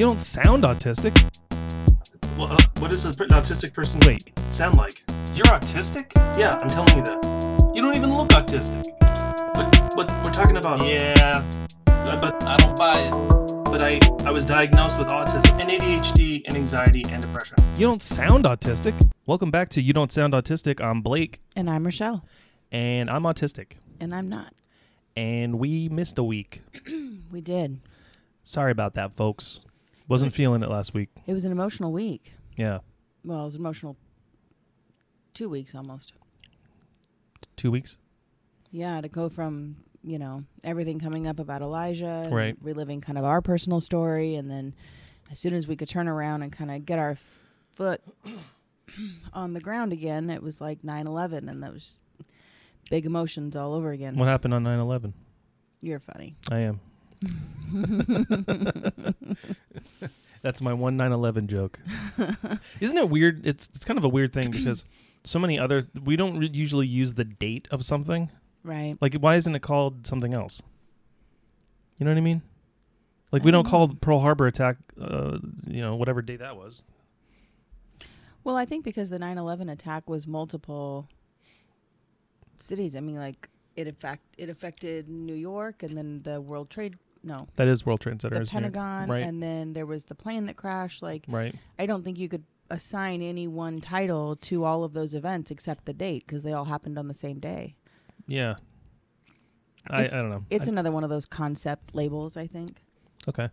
You don't sound autistic. Well, uh, what does an autistic person Wait, sound like? You're autistic? Yeah, I'm telling you that. You don't even look autistic. But but we're talking about yeah. But, but I don't buy it. but I I was diagnosed with autism and ADHD and anxiety and depression. you don't sound autistic. Welcome back to You Don't Sound Autistic. I'm Blake, And I'm Rochelle. and I'm autistic. And I'm not. And we missed a week. We did. Sorry about that, folks. Wasn't feeling it last week. It was an emotional week. Yeah, Well, it was emotional two weeks almost. two weeks. Yeah, to go from, you know, everything coming up about Elijah, and Right. reliving kind of our personal story, and then as soon as we could turn around and kind of get our foot on the ground again, it was like 9 11, and that was big emotions all over again. What happened on 9 11? You're funny. I am. That's my one 9/11 joke. Isn't it weird? It's it's kind of a weird thing because so many other we don't re- usually use the date of something. Right. Like why isn't it called something else? You know what I mean? Like we don't call the Pearl Harbor attack uh you know whatever day that was. Well, I think because the 9/11 attack was multiple cities. I mean, like it affect it affected New York and then the World Trade no, That is World Trade Center. the? Pentagon Right. and then there was the plane that crashed. Like Right. I don't think you could assign any one title to all of those events except the date because they all happened on the same day. Yeah. I, I don't know. It's I- another one of those concept labels, I think. Okay.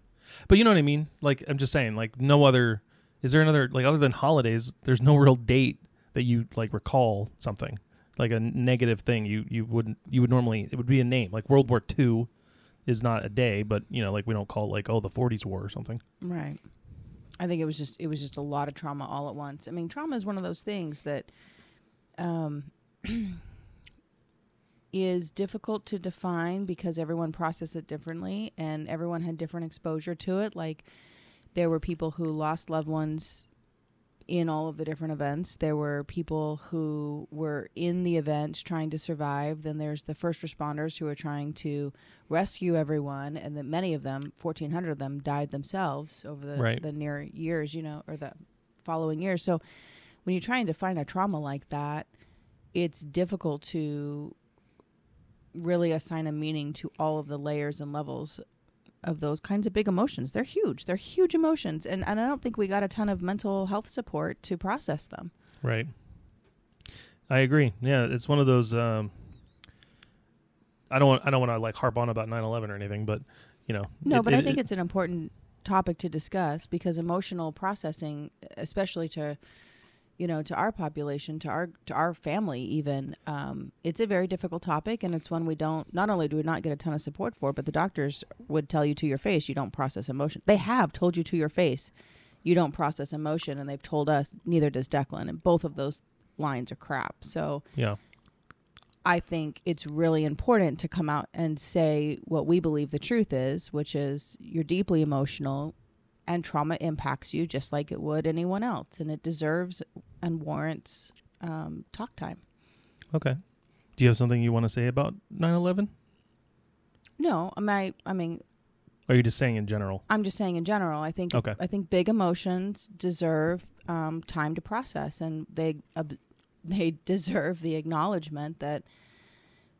But you know what I mean? Like I'm just saying, like no other is there another like other than holidays, there's no real date that you like recall something. Like a negative thing you you wouldn't you would normally it would be a name. Like World War II is not a day, but you know, like we don't call it like oh the 40s war or something. Right. I think it was just it was just a lot of trauma all at once. I mean, trauma is one of those things that um, is difficult to define because everyone processes it differently and everyone had different exposure to it. Like there were people who lost loved ones in all of the different events. There were people who were in the events trying to survive. Then there's the first responders who are trying to rescue everyone, and that many of them, 1,400 of them, died themselves over the, Right. the near years, you know, or the following years. So when you're trying to find a trauma like that, it's difficult to really assign a meaning to all of the layers and levels of those kinds of big emotions. They're huge. They're huge emotions. And, and I don't think we got a ton of mental health support to process them. Right. I agree. Yeah, it's one of those um I don't want I don't want to like harp on about 9/11 or anything, but you know. No, it- but I think it- it's an important topic to discuss because emotional processing, especially to you know to our population to our to our family even um, it's a very difficult topic and it's one we don't not only do we not get a ton of support for but the doctors would tell you to your face you don't process emotion they have told you to your face you don't process emotion and they've told us neither does declan and both of those lines are crap so yeah. I think it's really important to come out and say what we believe the truth is, which is you're deeply emotional and trauma impacts you just like it would anyone else. And it deserves and warrants um, talk time. Okay. Do you have something you want to say about 9/11? No, I might, I mean, are you just saying in general? I'm just saying in general, I think, Okay. I think big emotions deserve um, time to process and they, uh, they deserve the acknowledgement that,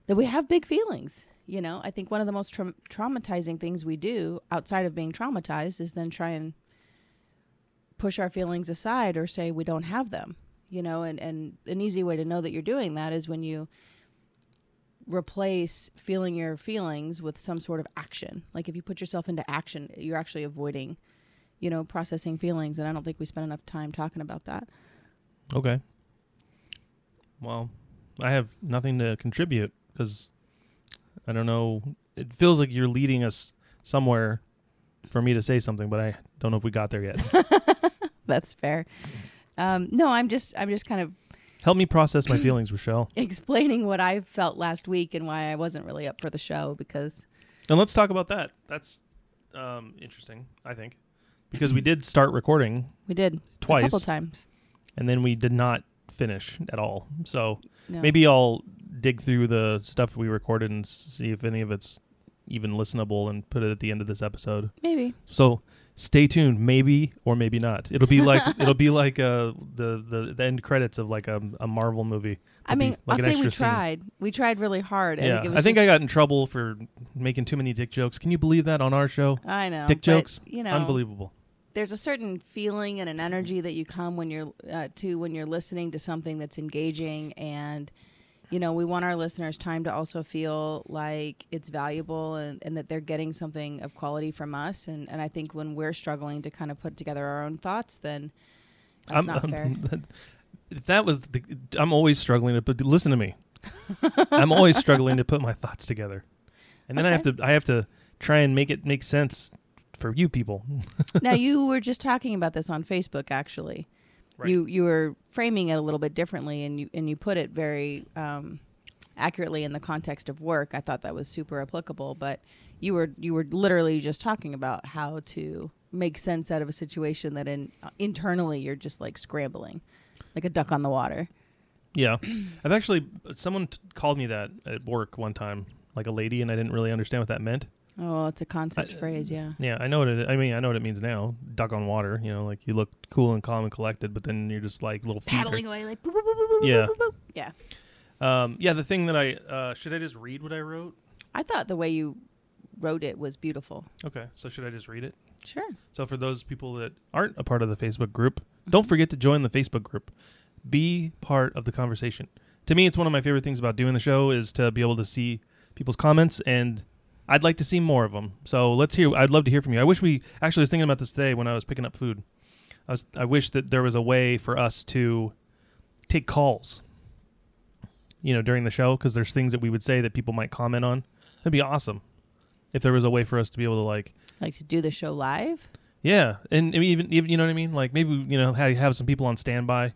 that we have big feelings. You know, I think one of the most tra- traumatizing things we do outside of being traumatized is then try and push our feelings aside or say we don't have them. You know, and, and an easy way to know that you're doing that is when you replace feeling your feelings with some sort of action. Like if you put yourself into action, you're actually avoiding, you know, processing feelings. And I don't think we spend enough time talking about that. Okay. Well, I have nothing to contribute because I don't know. It feels like you're leading us somewhere for me to say something, but I don't know if we got there yet. That's fair. Um, no, I'm just I'm just kind of Help me process my feelings, Rochelle. explaining what I felt last week and why I wasn't really up for the show because And let's talk about that. That's um, interesting, I think, because we did start recording we did Twice. a couple times. and then we did not finish at all. So No. maybe I'll dig through the stuff we recorded and see if any of it's even listenable and put it at the end of this episode. Maybe. So stay tuned, maybe or maybe not. It'll be like it'll be like uh the, the the end credits of like a, a Marvel movie. I mean, like I'll an say we scene. tried. We tried really hard. Yeah, I think it was I think I got in trouble for making too many dick jokes. Can you believe that on our show? I know. dick jokes? You know, Unbelievable. there's a certain feeling and an energy that you come when you're uh, to when you're listening to something that's engaging and you know we want our listeners time to also feel like it's valuable and, and that they're getting something of quality from us and, and i think when we're struggling to kind of put together our own thoughts then that's not fair If that was the, I'm always struggling to put. Listen to me. I'm always struggling to put my thoughts together, and then I have to I have to try and make it make sense for you people. now you were just talking about this on facebook actually Right. you you were framing it a little bit differently and you and you put it very um, accurately in the context of work i thought that was super applicable but you were you were literally just talking about how to make sense out of a situation that in internally you're just like scrambling like a duck on the water Yeah, I've actually someone t- called me that at work one time, like a lady, and I didn't really understand what that meant. Oh it's a concept I- phrase yeah Yeah, I know what it. I mean, I know what it means now. Duck on water. You know, like you look cool and calm and collected, but then you're just like little feet. paddling away like boop, boop, boop, boop, boop, Yeah. boop, boop. yeah Um, yeah, the thing that I uh, should I just read what I wrote? i thought the way you wrote it was beautiful Okay, so should I just read it? sure So for those people that aren't a part of the Facebook group, don't forget to join the Facebook group. Be part of the conversation. To me, it's one of my favorite things about doing the show is to be able to see people's comments, and I'd like to see more of them. So let's hear. I'd love to hear from you. I wish we actually was thinking about this today when I was picking up food. I was. I wish that there was a way for us to take calls. You know, during the show, because there's things that we would say that people might comment on. That'd be awesome if there was a way for us to be able to like like to do the show live yeah, and I mean, even even you know what I mean. Like maybe you know have, have some people on standby.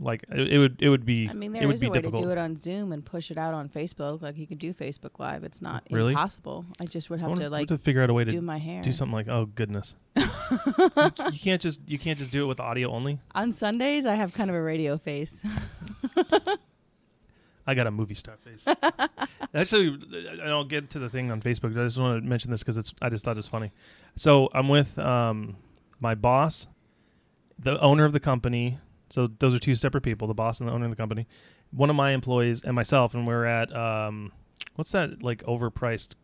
Like it, it would it would be I mean, it there would is be a way difficult. to do it on Zoom and push it out on Facebook. Like you could do Facebook Live. It's not Really? impossible. I just would have wanna- like to figure out a way to do my hair. do something like oh goodness. you, you can't just you can't just do it with audio only. On Sundays, I have kind of a radio face. I got a movie star face. Actually, and I'll get to the thing on Facebook. I just want to mention this because it's I just thought it was funny. So I'm with um, my boss, the owner of the company. So those are two separate people: the boss and the owner of the company. One of my employees and myself, and we're at um, what's that like overpriced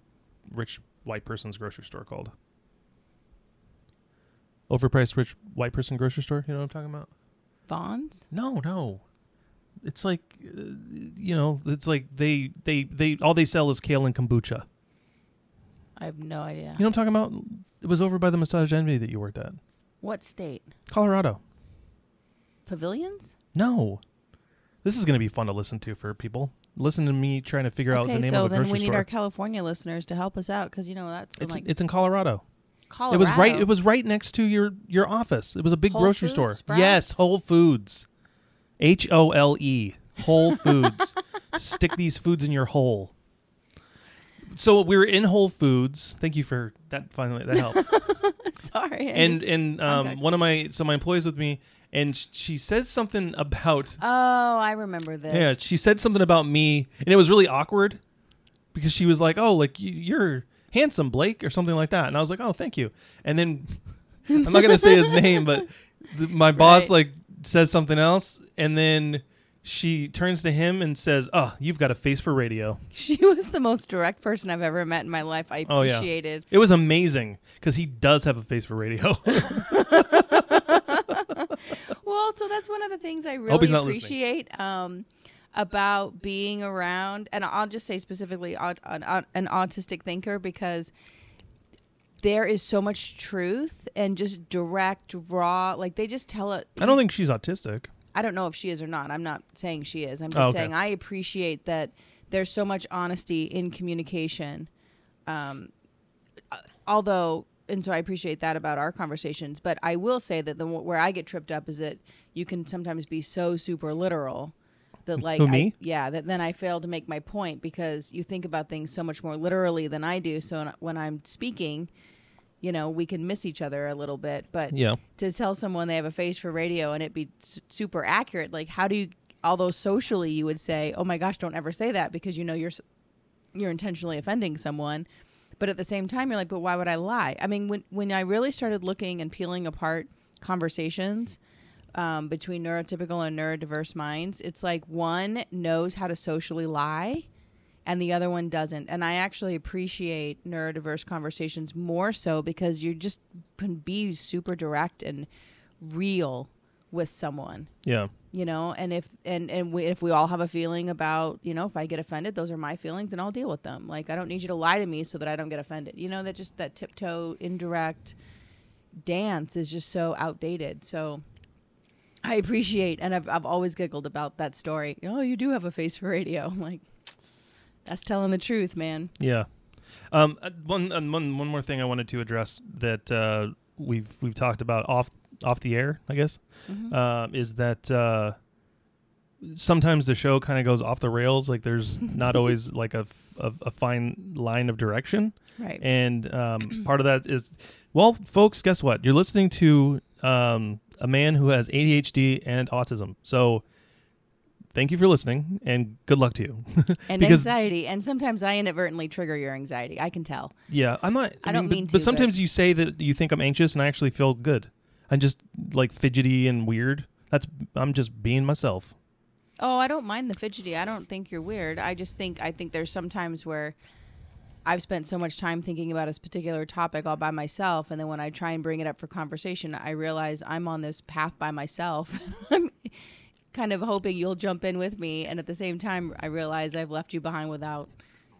rich white person's grocery store called? Overpriced rich white person grocery store. You know what I'm talking about? Vons? No, no. It's like, uh, you know, it's like they they they all they sell is kale and kombucha. I have no idea. You know what I'm talking about? It was over by the Massage Envy that you worked at, what state? Colorado. Pavilions? No, this is going to be fun to listen to for people. Listen to me trying to figure out the name so of a then grocery we need store. our California listeners to help us out because you know that's it's like it's in Colorado. Colorado. It was right. It was right next to your your office. It was a big Whole grocery Foods? store. Sprouts? Yes, Whole Foods. H O L E. Whole Foods. Stick these foods in your hole. So we were in Whole Foods. Thank you for that. Finally, that helped. Sorry. I and just- and um, one of my so my employees with me, and she said something about oh, I remember this. yeah. She said something about me, and it was really awkward because she was like, "Oh, like you, you're handsome, Blake," or something like that, and I was like, "Oh, thank you." And then I'm not gonna say his name, but the, my boss Right. like says something else, and then she turns to him and says, "Oh, you've got a face for radio." She was the most direct person I've ever met in my life. I Oh, yeah. appreciated. It was amazing because he does have a face for radio. Well, so that's one of the things I really appreciate um, about being around, and I'll just say specifically aut- an, an an autistic thinker because there is so much truth and just direct, raw. Like they just tell it. I don't think she's autistic. I don't know if she is or not. I'm not saying she is. I'm Oh, just okay. saying I appreciate that there's so much honesty in communication. Um, uh, although, and so I appreciate that about our conversations. But I will say that the where I get tripped up is that you can sometimes be so super literal that like Who, I, yeah that then I fail to make my point because you think about things so much more literally than I do. So when I'm speaking. You know, we can miss each other a little bit, but Yeah. to tell someone they have a face for radio and it be s- super accurate like how do you although socially you would say oh my gosh don't ever say that because you know you're you're intentionally offending someone But at the same time, you're like, but why would I lie? I mean, when when I really started looking and peeling apart conversations um, between neurotypical and neurodiverse minds, it's like one knows how to socially lie and the other one doesn't. And I actually appreciate neurodiverse conversations more so because you just can be super direct and real with someone Yeah. You know and if and and we, if we all have a feeling about you know if i get offended those are my feelings and i'll deal with them. Like i don't need you to lie to me so that i don't get offended. You know that just that tiptoe indirect dance is just so outdated. So i appreciate and i've, I've always giggled about that story. Oh you do have a face for radio. I'm like that's telling the truth man. Yeah. Um, uh, one, one, one more thing I wanted to address that uh, we've we've talked about off off the air, I guess, Mhm. uh, is that uh, sometimes the show kind of goes off the rails. Like there's not always like a, f- a, a fine line of direction, right and um, part of that is, well, folks, guess what? You're listening to um, a man who has ADHD and autism, so. Thank you for listening, and good luck to you. and anxiety and sometimes i inadvertently trigger your anxiety i can tell Yeah, I'm not. I don't mean but, to, but- sometimes you say that you think I'm anxious, and I actually feel good. I'm just like fidgety and weird. That's I'm just being myself. Oh, I don't mind the fidgety. I don't think you're weird. I just think I think there's some times where I've spent so much time thinking about a particular topic all by myself, and then when I try and bring it up for conversation, I realize I'm on this path by myself. I'm kind of hoping you'll jump in with me, and at the same time, I realize I've left you behind without,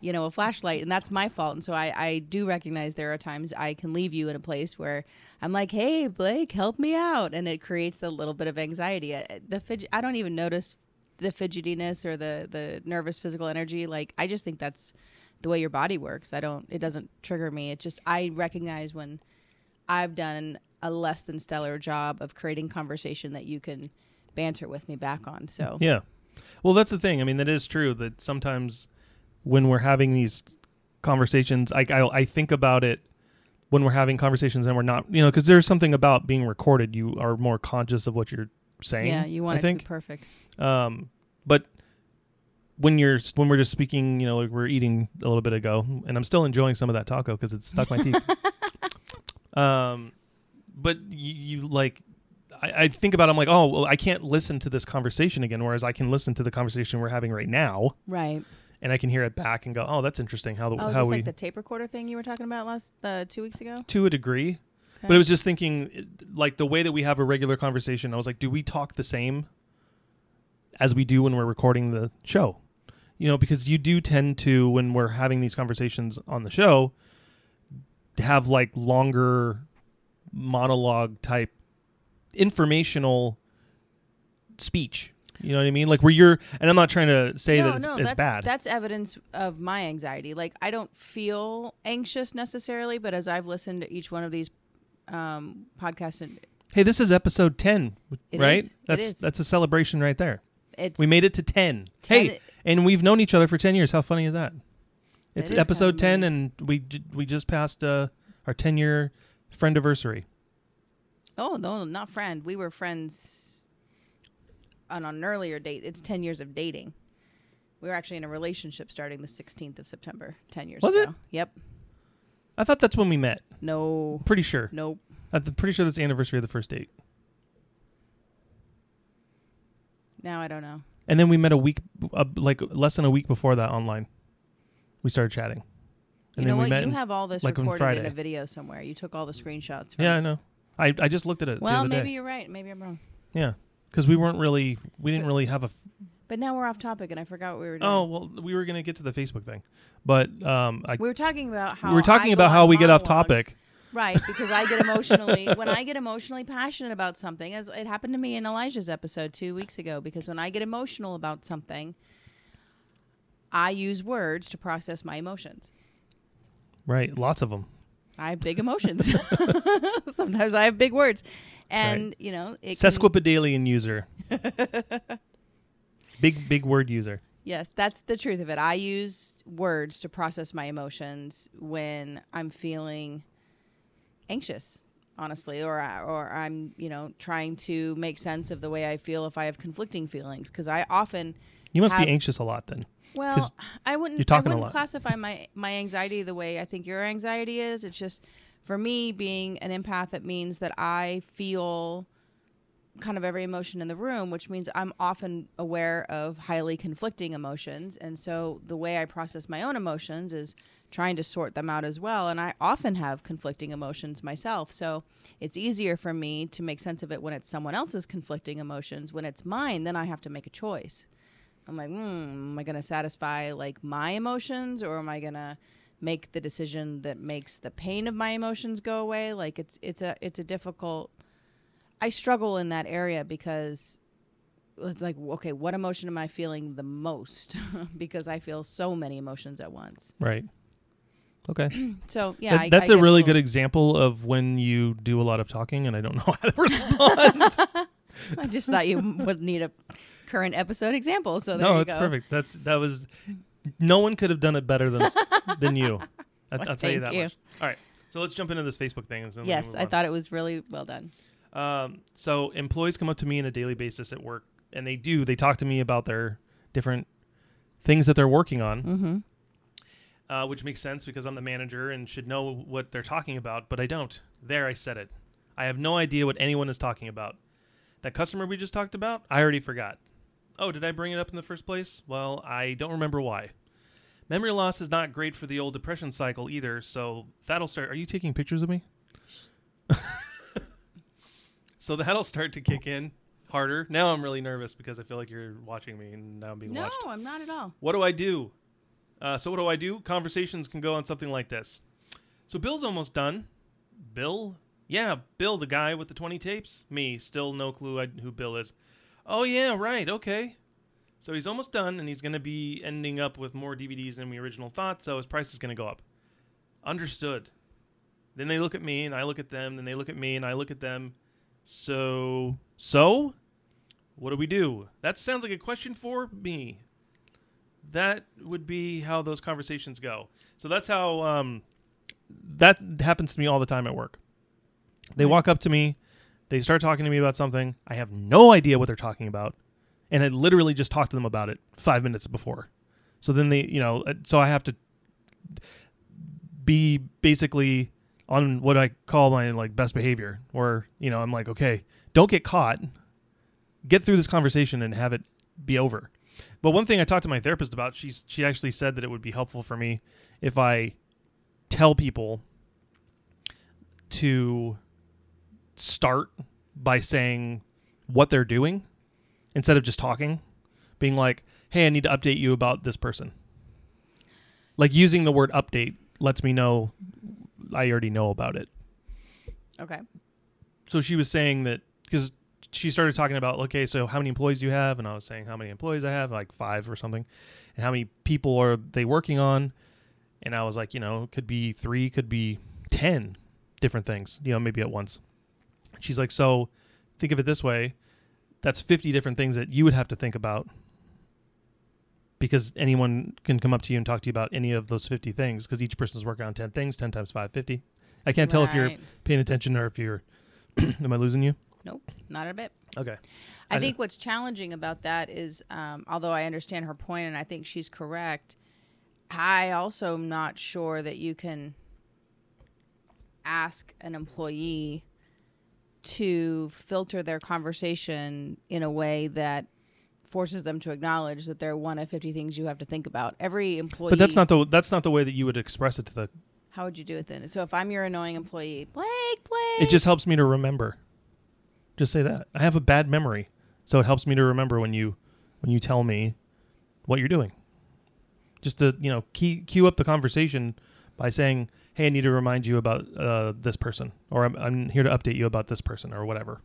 you know, a flashlight, and that's my fault. And so I, I do recognize there are times I can leave you in a place where I'm like, "Hey, Blake, help me out," and it creates a little bit of anxiety. Uh, The fidget, I don't even notice the fidgetiness or the the nervous physical energy. Like I just think that's the way your body works. I don't. It doesn't trigger me. It just I recognize when I've done a less than stellar job of creating conversation that you can banter with me back on. So Yeah. Well, that's the thing. I mean, that is true. That sometimes when we're having these conversations, I I, I think about it when we're having conversations and we're not, you know, because there's something about being recorded. You are more conscious of what you're saying. yeah, you want I it think. to be perfect. Um, but when you're when we're just speaking, you know, like we're eating a little bit ago, and I'm still enjoying some of that taco because it's stuck my teeth. um, but you, you like, I, I think about, it, I'm like, oh, well, I can't listen to this conversation again, whereas I can listen to the conversation we're having right now, Right. And I can hear it back and go, oh, that's interesting. How the Oh, how this we like the tape recorder thing you were talking about last uh, two weeks ago? to a degree. But Okay. I was just thinking, like the way that we have a regular conversation. I was like, do we talk the same as we do when we're recording the show? You know, because you do tend to when we're having these conversations on the show have like longer monologue type informational speech. You know what I mean? Like where you're, and I'm not trying to say that it's, it's that's, bad. That's evidence of my anxiety. Like I don't feel anxious necessarily, but as I've listened to each one of these um, podcasts, and hey, this is episode ten, It right? is. That's that's a celebration right there. it's We made it to 10. 10 Hey, and we've known each other for 10 years. How funny is that? It's is episode 10 and we j- we just passed uh, our 10 year friend anniversary. oh no, not friend. We were friends on an earlier date. It's ten years of dating. We were actually in a relationship starting the 16th of September, 10 years Was ago. it? Yep. I thought that's when we met. No. Pretty sure. Nope. I'm pretty sure that's the anniversary of the first date. Now I don't know. And then we met a week uh, like less than a week before that online. We started chatting. And you then know we what? met You in- have all this like recorded in a video somewhere. You took all the screenshots. From Yeah, I know. I, I just looked at it the Well, maybe day. you're right. Maybe I'm wrong. Yeah. Cuz we weren't really we didn't really have a f- But now we're off topic, and I forgot what we were doing. Oh, well we were going to get to the Facebook thing. But um I we were talking about how we were talking I about how we get off topic. Right, because I get emotionally when I get emotionally passionate about something, as it happened to me in Elijah's episode two weeks ago. Because when I get emotional about something, I use words to process my emotions. Right, lots of them. I have big emotions. Sometimes I have big words, and you know, it Sesquipedalian user. big big word user. Yes, that's the truth of it. I use words to process my emotions when I'm feeling anxious, honestly, or I- or I'm, you know, trying to make sense of the way I feel if I have conflicting feelings because I often You must Have- be anxious a lot then. Well, I wouldn't. you're talking a I wouldn't lot. classify my my anxiety the way I think your anxiety is. It's just for me being an empath. It means that I feel kind of every emotion in the room, which means I'm often aware of highly conflicting emotions, and so the way I process my own emotions is trying to sort them out as well. And I often have conflicting emotions myself, so it's easier for me to make sense of it when it's someone else's conflicting emotions. When it's mine, then I have to make a choice. I'm like, hmm, am I going to satisfy like my emotions or am I going to make the decision that makes the pain of my emotions go away? Like it's it's a it's a difficult I struggle in that area because it's like okay, what emotion am I feeling the most? because I feel so many emotions at once. Right. Okay. So, yeah, That- I- that's I a really little- good example of when you do a lot of talking and I don't know how to respond. I just thought you would need a current episode example. So there no, you it's go. perfect. That's that was no one could have done it better than than you. I, Well, I'll tell you that you. much. All right. So let's jump into this Facebook thing. and then we can Yes, I on. thought it was really well done. Um, so employees come up to me on a daily basis at work, and they do. They talk to me about their different things that they're working on, Mm-hmm. uh, which makes sense because I'm the manager and should know what they're talking about, but I don't. There, I said it. I have no idea what anyone is talking about. That customer we just talked about, I already forgot. Oh, did I bring it up in the first place? Well, I don't remember why. Memory loss is not great for the old depression cycle either, so that'll start. Are you taking pictures of me? so that'll start to kick in harder. Now I'm really nervous because I feel like you're watching me and now I'm being No, watched. I'm not at all. What do I do? Uh, so what do I do? Conversations can go on something like this. So Bill's almost done. Bill? Yeah, Bill, the guy with the 20 tapes. Me, still no clue who Bill is. Oh yeah, right. Okay. So he's almost done, and he's going to be ending up with more DVDs than we original thought. So his price is going to go up. Understood. Then they look at me, and I look at them. Then they look at me, and I look at them. So, so, what do we do? That sounds like a question for me that would be how those conversations go. So that's how um, that happens to me all the time at work. They walk up to me, they start talking to me about something. I have no idea what they're talking about, and I literally just talked to them about it five minutes before. So then they, you know, uh, so I have to be basically on what I call my like best behavior, or you know, I'm like, okay, don't get caught. Get through this conversation and have it be over. But one thing I talked to my therapist about, she's she actually said that it would be helpful for me if I tell people to start by saying what they're doing instead of just talking, being like, "Hey, I need to update you about this person." Like using the word update lets me know I already know about it. Okay. so she was saying that because she started talking about okay so how many employees do you have? And i was saying how many employees i have? Like five or something. And how many people are they working on? And i was like you know could be three could be ten different things you know maybe at once she's like so think of it this way that's 50 different things that you would have to think about because anyone can come up to you and talk to you about any of those 50 things because each person's working on 10 things 10 times 5 50 i can't tell if you're Right. paying attention or if you're am i losing you Nope, not a bit. okay I I think what's challenging about that is, um, although I understand her point and I think she's correct, I also am not sure that you can ask an employee to filter their conversation in a way that forces them to acknowledge that they're one of 50 things you have to think about. Every employee but that's not the that's not the way that you would express it to the How would you do it then? So if I'm your annoying employee, Blake, Blake. it just helps me to remember just say that i have a bad memory so it helps me to remember when you when you tell me what you're doing just to you know key, cue up the conversation by saying hey i need to remind you about uh, this person or I'm, I'm here to update you about this person or whatever.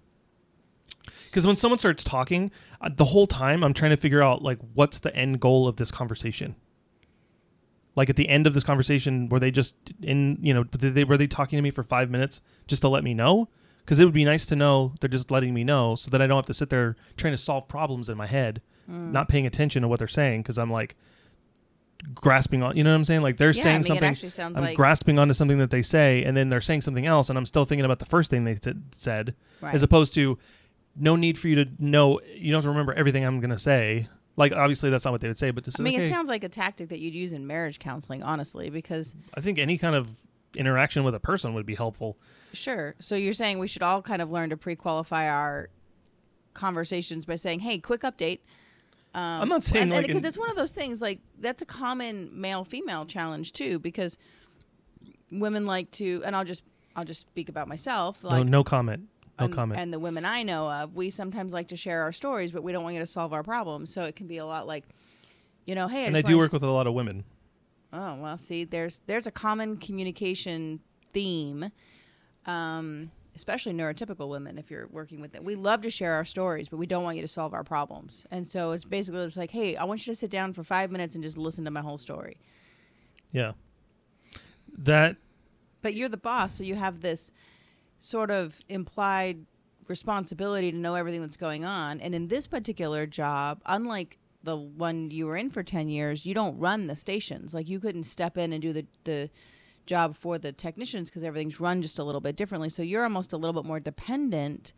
Because when someone starts talking uh, the whole time i'm trying to figure out like what's the end goal of this conversation? Like at the end of this conversation were they just in you know did they were they talking to me for five minutes just to let me know? Because it would be nice to know they're just letting me know so that i don't have to sit there trying to solve problems in my head Mm. not paying attention to what they're saying because i'm like grasping on you know what i'm saying like they're yeah, I saying mean, something it actually sounds i'm like grasping onto something that they say and then they're saying something else and i'm still thinking about the first thing they t- said right. as opposed to no need for you to know you don't have to remember everything i'm going to say Like obviously that's not what they would say, but this I mean, is it sounds like a tactic that you'd use in marriage counseling, honestly, because I think any kind of interaction with a person would be helpful. Sure. So you're saying we should all kind of learn to pre-qualify our conversations by saying, "Hey, quick update." Um, I'm not saying, and, like, because it's one of those things like that's a common male-female challenge too, because women like to, and I'll just I'll just speak about myself. Like, no, no comment. No and, comment. And the women I know of, we sometimes like to share our stories, but we don't want you to solve our problems. So it can be a lot like, you know, hey, I and I do work with a lot of women. Oh well, see, there's there's a common communication theme, um, especially neurotypical women. If you're working with them, we love to share our stories, but we don't want you to solve our problems. And so it's basically just like, hey, I want you to sit down for five minutes and just listen to my whole story. Yeah. That But you're the boss, so you have this sort of implied responsibility to know everything that's going on. And in this particular job, unlike the one you were in for 10 years, you don't run the stations. Like you couldn't step in and do the, the job for the technicians because everything's run just a little bit differently. So you're almost a little bit more dependent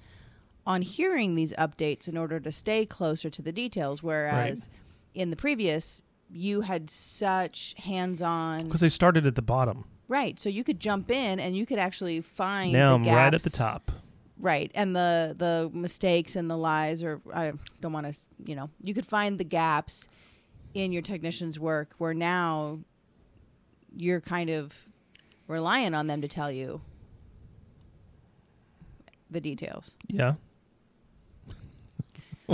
on hearing these updates in order to stay closer to the details. Whereas in the previous, you had such hands on. because they started at the bottom. Right. So you could jump in and you could actually find Now I'm right at the top. Right. And the the mistakes and the lies or I don't want to, you know, you could find the gaps in your technician's work where now you're kind of relying on them to tell you the details. Yeah.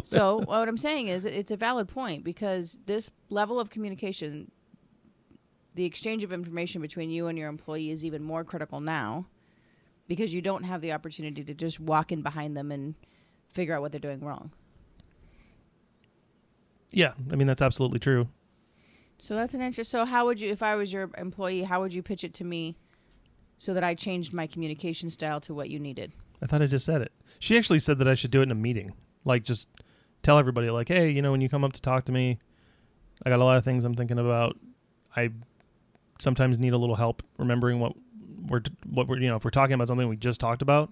So what I'm saying is it's a valid point because this level of communication, the exchange of information between you and your employee is even more critical now because you don't have the opportunity to just walk in behind them and figure out what they're doing wrong. Yeah. I mean that's absolutely true. So that's an interest. So how would you, if I was your employee, how would you pitch it to me so that I changed my communication style to what you needed? I thought I just said it. She actually said that I should do it in a meeting. Like just tell everybody like, "Hey, you know, when you come up to talk to me, I got a lot of things I'm thinking about. I sometimes need a little help remembering what we're what we're, you know, if we're talking about something we just talked about,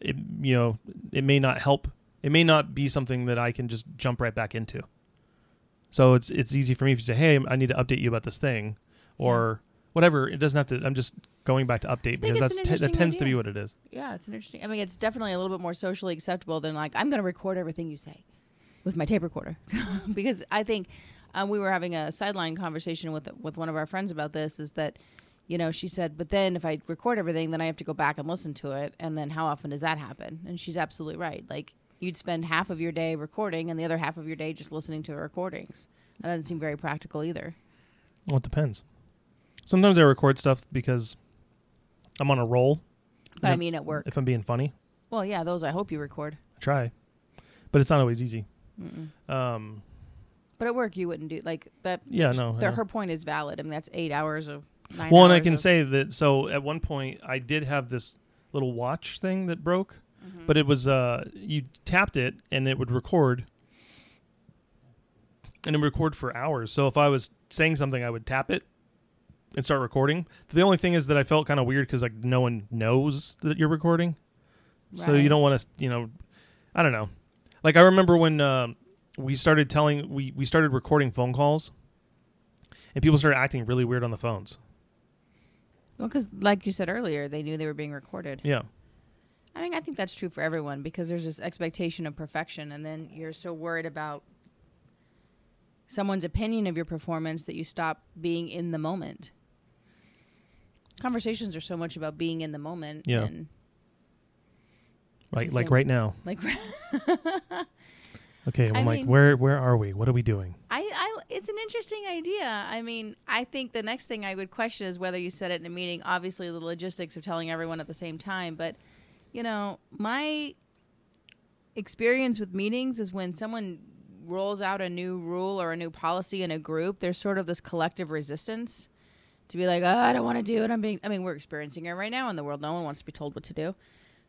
it you know, it may not help. It may not be something that I can just jump right back into. So it's it's easy for me if you say, "Hey, I need to update you about this thing," or whatever. It doesn't have to. I'm just going back to update because that's te- that tends to be what it is. Yeah, it's an interesting. I mean, it's definitely a little bit more socially acceptable than like I'm going to record everything you say with my tape recorder, because I think um, we were having a sideline conversation with with one of our friends about this. Is that you know she said, but then if I record everything, then I have to go back and listen to it, and then how often does that happen? And she's absolutely right. Like you'd spend half of your day recording, and the other half of your day just listening to the recordings. That doesn't seem very practical either. Well, it depends. Sometimes I record stuff because I'm on a roll. But I mean, at work. If I'm being funny, Well, yeah, those I hope you record. I try, but it's not always easy. Mm-mm. Um, But at work, you wouldn't do like that. Yeah, no, I the- know. her point is valid. I mean, that's eight hours of. Nine well, and I hours can of- say that. So at one point, I did have this little watch thing that broke, Mhm. but it was uh, you tapped it and it would record, and it would record for hours. So if I was saying something, I would tap it and start recording. The only thing is that I felt kind of weird because like no one knows that you're recording. So you don't want to, you know, I don't know. Like I remember when uh, we started telling, we we started recording phone calls, and people started acting really weird on the phones. Well, because like you said earlier, they knew they were being recorded. Yeah, I mean, I think that's true for everyone because there's this expectation of perfection, and then you're so worried about someone's opinion of your performance that you stop being in the moment. Conversations are so much about being in the moment. Yeah. And like like right now. like, Okay, well, I'm like, mean- where where are we? What are we doing? I, I, it's an interesting idea. I mean, I think the next thing I would question is whether you said it in a meeting. Obviously, the logistics of telling everyone at the same time, but you know, my experience with meetings is when someone rolls out a new rule or a new policy in a group, there's sort of this collective resistance to be like, oh, I don't want to do it. I'm being. I mean, we're experiencing it right now in the world. No one wants to be told what to do.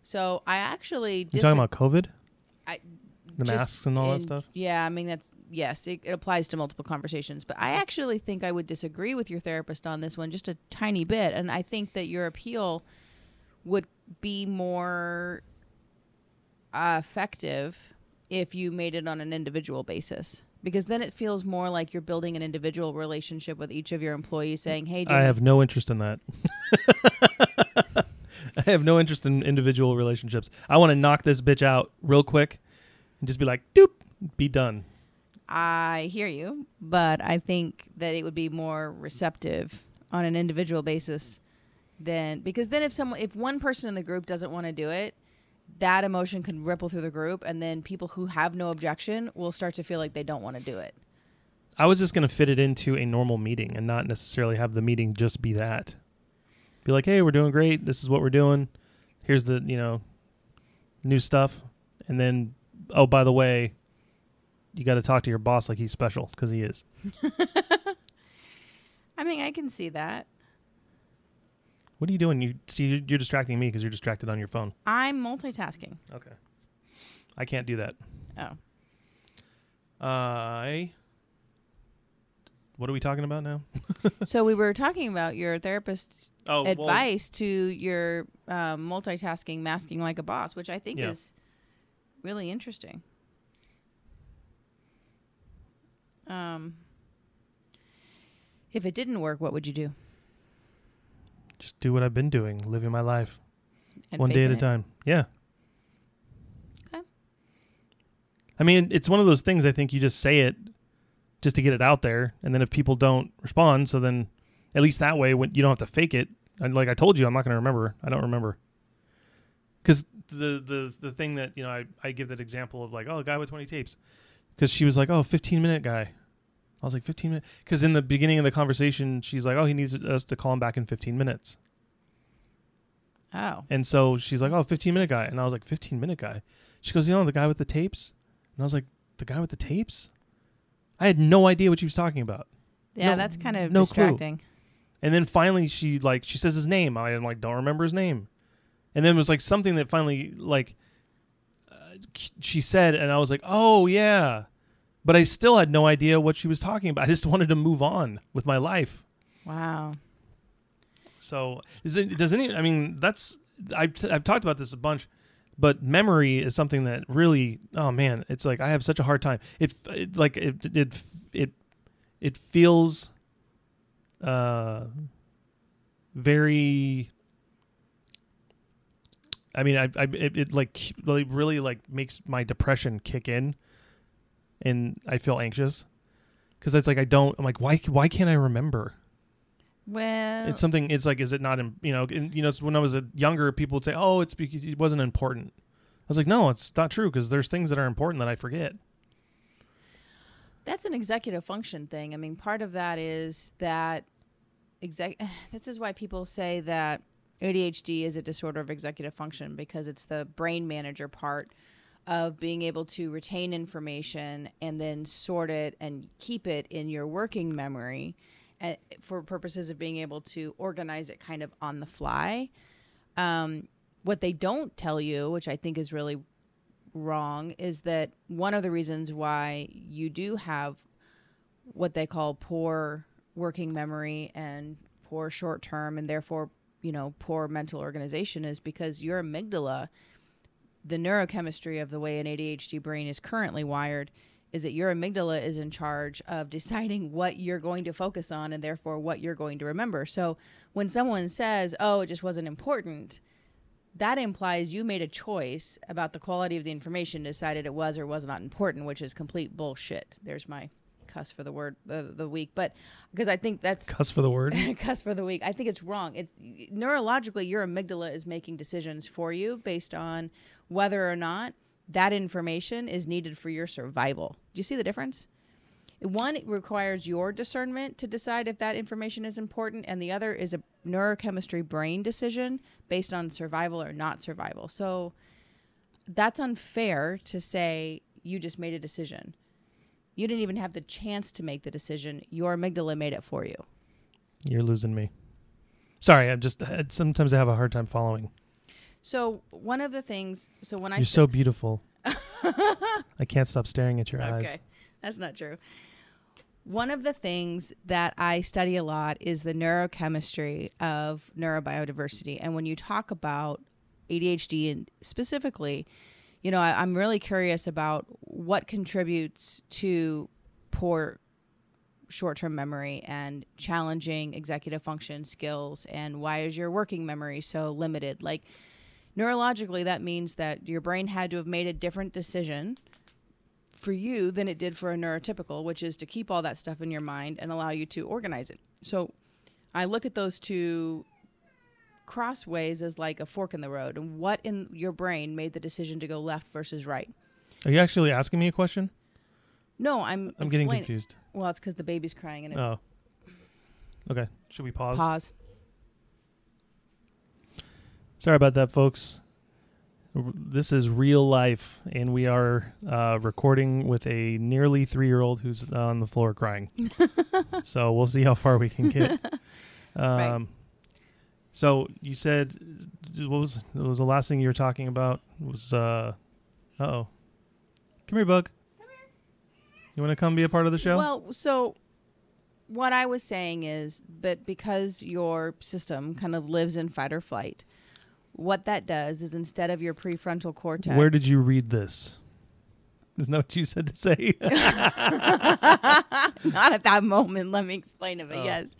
So I actually You dis- talking about COVID? I- the masks and all that stuff. Yeah, I mean that's yes, it, it applies to multiple conversations. But I actually think I would disagree with your therapist on this one just a tiny bit, and I think that your appeal would be more uh, effective if you made it on an individual basis. Because then it feels more like you're building an individual relationship with each of your employees, saying, "Hey, I have no interest in that. I have no interest in individual relationships. I want to knock this bitch out real quick and just be like, doop, be done. I hear you, but I think that it would be more receptive on an individual basis than because then if someone if one person in the group doesn't want to do it, that emotion can ripple through the group and then people who have no objection will start to feel like they don't want to do it. I was just going to fit it into a normal meeting and not necessarily have the meeting just be that. Be like, hey, we're doing great. This is what we're doing. Here's the, you know, new stuff. And then, oh, by the way, you got to talk to your boss like he's special because he is. I mean, I can see that. What are you doing? You see, you're- you're distracting me because you're distracted on your phone. I'm multitasking. Okay. I can't do that. Oh. I. What are we talking about now? so we were talking about your therapist's Oh, well, advice to your um, multitasking, masking like a boss, which I think Yeah. is really interesting. Um, if it didn't work, what would you do? Just do what I've been doing, living my life And one day at a it? time. Yeah. Okay. I mean, it's one of those things. I think you just say it just to get it out there, and then if people don't respond, so then at least that way, when you don't have to fake it. And like I told you, I'm not going to remember. I don't remember. Because the the the thing that you know, I I give that example of like, oh, a guy with 20 tapes, because she was like, oh, 15 minute guy. I was like 15 minutes because in the beginning of the conversation, she's like, oh, he needs us to call him back in 15 minutes. Oh, And so she's like, "Oh, 15 minute guy," and I was like, "15 minute guy." She goes, "You know, the guy with the tapes," and I was like, "The guy with the tapes." I had no idea what she was talking about. yeah, No- that's kind of no clue. distracting. And then finally, she like she says his name. I am like, don't remember his name. And then it was like something that finally like uh, she said, and I was like, "Oh yeah," but I still had no idea what she was talking about. I just wanted to move on with my life. Wow. So is it does any? I mean, that's I've t- I've talked about this a bunch, but memory is something that really. Oh man, it's like I have such a hard time. It, it like it it it it feels uh very. I mean, I, I it, it like really really like makes my depression kick in, and I feel anxious because it's like I don't. I'm like, why why can't I remember? Well, it's something it's like is it not im- you know in, you know when i was a younger people would say oh it's because it wasn't important i was like no it's not true because there's things that are important that i forget That's an executive function thing. I mean, part of that is that exec. This is why people say that ADHD is a disorder of executive function because it's the brain manager part of being able to retain information and then sort it and keep it in your working memory uh, for purposes of being able to organize it kind of on the fly. Um, what they don't tell you, which I think is really wrong is that one of the reasons why you do have what they call poor working memory and poor short term and therefore you know poor mental organization is because your amygdala the neurochemistry of the way an ADHD brain is currently wired is that your amygdala is in charge of deciding what you're going to focus on and therefore what you're going to remember. So when someone says, "Oh, it just wasn't important," that implies you made a choice about the quality of the information, decided it was or was not important, which is complete bullshit. There's my cuss for the word uh, the week, but because I think that's cuss for the word cuss for the week. I think it's wrong. It's neurologically your amygdala is making decisions for you based on whether or not that information is needed for your survival. Do you see the difference? One requires your discernment to decide if that information is important, and the other is a neurochemistry brain decision based on survival or not survival. So that's unfair to say you just made a decision. You didn't even have the chance to make the decision. Your amygdala made it for you. you're losing me sorry i'm just sometimes i have a hard time following So one of the things, so when I you're st- so beautiful. I can't stop staring at your eyes. Okay, that's not true. One of the things that I study a lot is the neurochemistry of neurobiodiversity, and when you talk about ADHD and specifically, you know, I, I'm really curious about what contributes to poor short-term memory and challenging executive function skills and why is your working memory so limited? Like neurologically that means that your brain had to have made a different decision for you than it did for a neurotypical which is to keep all that stuff in your mind and allow you to organize it so i look at those two crossways as like a fork in the road and what in your brain made the decision to go left versus right Are you actually asking me a question? no i'm I'm getting confused. well it's because the baby's crying and it's Oh. Okay. Should we pause? pause Sorry about that, folks. This is real life, and we are uh, recording with a nearly three-year-old who's on the floor crying. so we'll see how far we can get. Um, Right. So you said what was what was the last thing you were talking about? Was uh oh, come here, Bug. You want to come be a part of the show? Well, so what I was saying is that because your system kind of lives in fight or flight, what that does is instead of your prefrontal cortex. Where did you read this? Isn't that what you said to say? Not at that moment. Let me explain it. But Oh. yes,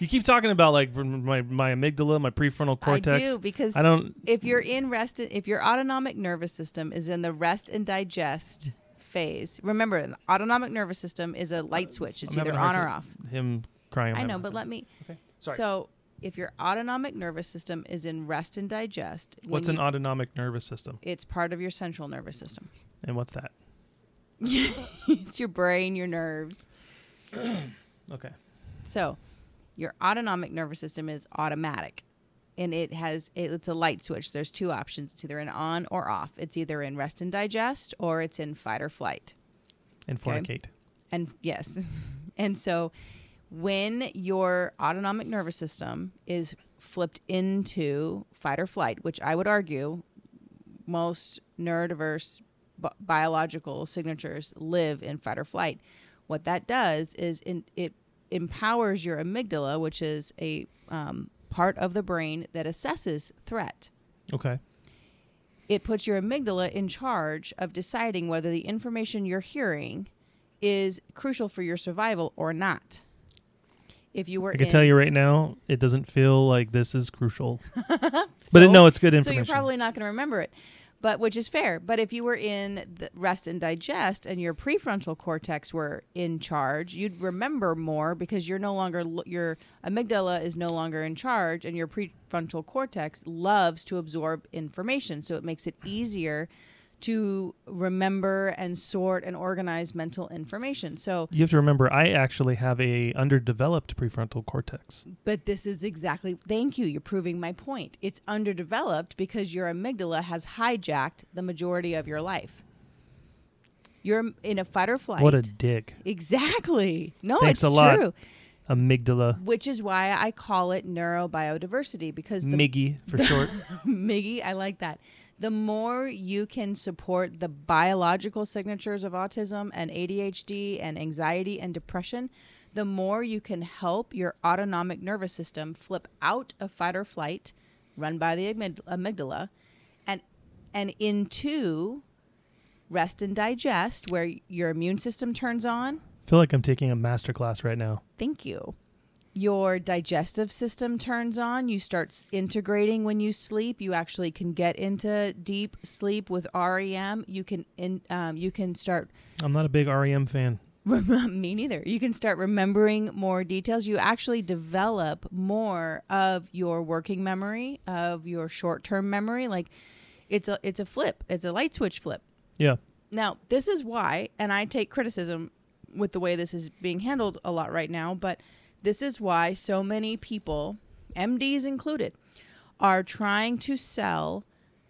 you keep talking about like my my amygdala, my prefrontal cortex. I do because I don't. if you're in rest, if your autonomic nervous system is in the rest and digest phase, remember, the autonomic nervous system is a light switch. It's I'm either on or off. Him crying. I'm know, but hard let me. Okay. Sorry. So if your autonomic nervous system is in rest and digest, what's an autonomic nervous system, It's part of your central nervous system. and what's that? it's your brain, your nerves. Okay. So, your autonomic nervous system is automatic. And it has it, it's a light switch. There's two options. It's either an on or off. It's either in rest and digest or it's in fight or flight. And Okay. fornicate. And yes. and so when your autonomic nervous system is flipped into fight or flight, which I would argue most neurodiverse bi- biological signatures live in fight or flight. What that does is in, it empowers your amygdala, which is a um, part of the brain that assesses threat. Okay. It puts your amygdala in charge of deciding whether the information you're hearing is crucial for your survival or not. If you were I can in, tell you right now, it doesn't feel like this is crucial. so, But it, no, it's good information. so you're probably not going to remember it, but which is fair. But if you were in the rest and digest, and your prefrontal cortex were in charge, you'd remember more because you're no longer lo- your amygdala is no longer in charge, and your prefrontal cortex loves to absorb information, so it makes it easier to remember and sort and organize mental information. So, you have to remember, I actually have a underdeveloped prefrontal cortex. But this is exactly, thank you. You're proving my point. It's underdeveloped because your amygdala has hijacked the majority of your life. You're in a fight or flight. What a dick. exactly. No, Thanks it's a lot. true. Amygdala. Which is why I call it neurobiodiversity because the Miggy for short. Miggy, I like that. The more you can support the biological signatures of autism and ADHD and anxiety and depression, the more you can help your autonomic nervous system flip out of fight or flight, run by the amygdala, and and into rest and digest, where your immune system turns on. I feel like I'm taking a master class right now. Thank you. Your digestive system turns on. You start integrating when you sleep. You actually can get into deep sleep with REM. You can in, um, you can start. I'm not a big REM fan. Me neither. You can start remembering more details. You actually develop more of your working memory, of your short term memory. Like it's a it's a flip. It's a light switch flip. Yeah. Now, this is why, and I take criticism with the way this is being handled a lot right now, but this is why so many people, MDs included, are trying to sell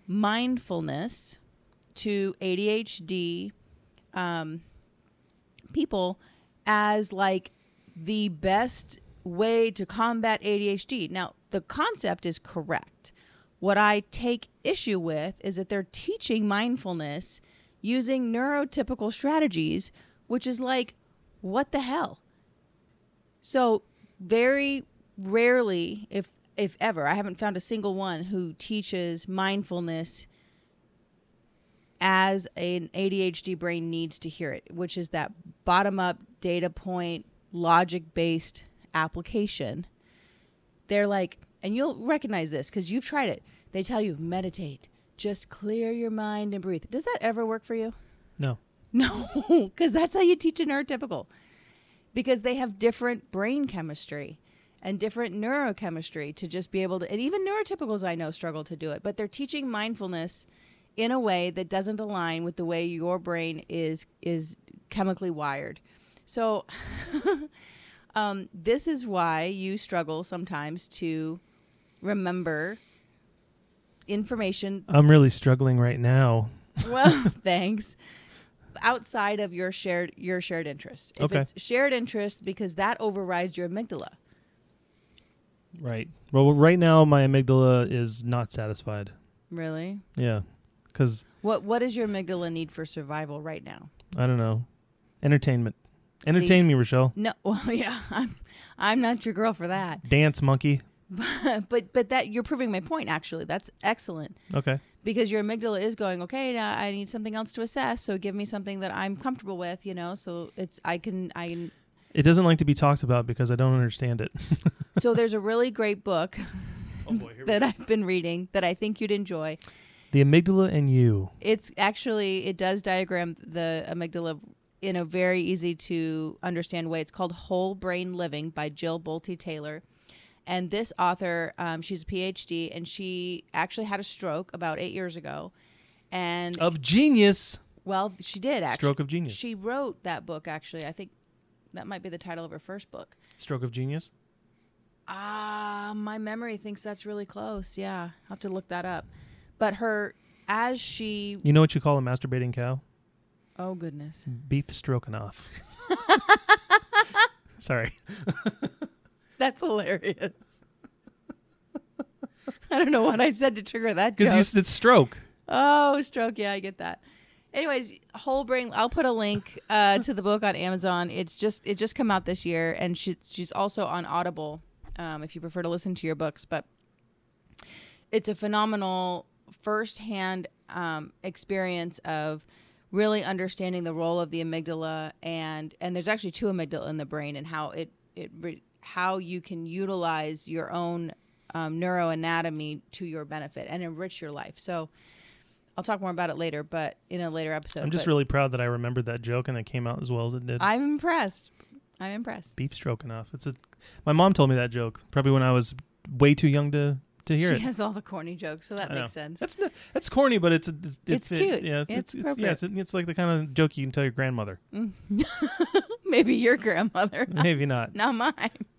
mindfulness to ADHD um, people as like the best way to combat ADHD. Now, the concept is correct. What I take issue with is that they're teaching mindfulness using neurotypical strategies, which is like, what the hell? So, very rarely, if if ever, I haven't found a single one who teaches mindfulness as an ADHD brain needs to hear it, which is that bottom up data point, logic based application. They're like, and you'll recognize this because you've tried it. They tell you, meditate, just clear your mind and breathe. Does that ever work for you? No. No, because that's how you teach a neurotypical. Because they have different brain chemistry and different neurochemistry to just be able to, and even neurotypicals I know struggle to do it, but they're teaching mindfulness in a way that doesn't align with the way your brain is is chemically wired. So, um, this is why you struggle sometimes to remember information I'm really struggling right now. well, thanks. Outside of your shared your shared interest. If Okay. it's shared interest because that overrides your amygdala. Right. Well, right now my amygdala is not satisfied. Really? Yeah. Cuz What what does your amygdala need for survival right now? I don't know. Entertainment. Entertain me, Rochelle. No, well, yeah, I'm I'm not your girl for that. Dance monkey. but but that you're proving my point actually. That's excellent. Okay. Because your amygdala is going, okay, now I need something else to assess, so give me something that I'm comfortable with, you know, so it's I can I can It doesn't like to be talked about because I don't understand it. so there's a really great book oh boy, that I've been reading that I think you'd enjoy. The amygdala and you. It's actually it does diagram the amygdala in a very easy to understand way. It's called Whole Brain Living by Jill Bolte Taylor. And this author, um, she's a PhD, and she actually had a stroke about eight years ago. And Of genius. well, she did actually. Stroke of genius. She wrote that book actually. I think that might be the title of her first book. Stroke of genius. Ah, my memory thinks that's really close. Yeah, I'll have to look that up. But her, as she, You know what you call a masturbating cow? oh goodness, Beef stroganoff. Sorry. that's hilarious. I don't know what I said to trigger that Because joke. you said stroke. oh, stroke. Yeah, I get that. Anyways, whole brain. I'll put a link uh, to the book on Amazon. It's just it just come out this year, and she, she's also on Audible. Um, if you prefer to listen to your books, but it's a phenomenal firsthand um, experience of really understanding the role of the amygdala and and there's actually two amygdala in the brain and how it it re- how you can utilize your own um, neuroanatomy to your benefit and enrich your life. So I'll talk more about it later, but in a later episode. I'm just really proud that I remembered that joke and it came out as well as it did. I'm impressed. I'm impressed. Beef stroganoff. It's a. My mom told me that joke probably when I was way too young to to hear she it. has all the corny jokes, so that makes sense. That's that's corny, but it's it's, It's it- cute. yeah, It's it's, yeah, it's, it's like the kind of joke you can tell your grandmother. Maybe your grandmother, Maybe not. not mine.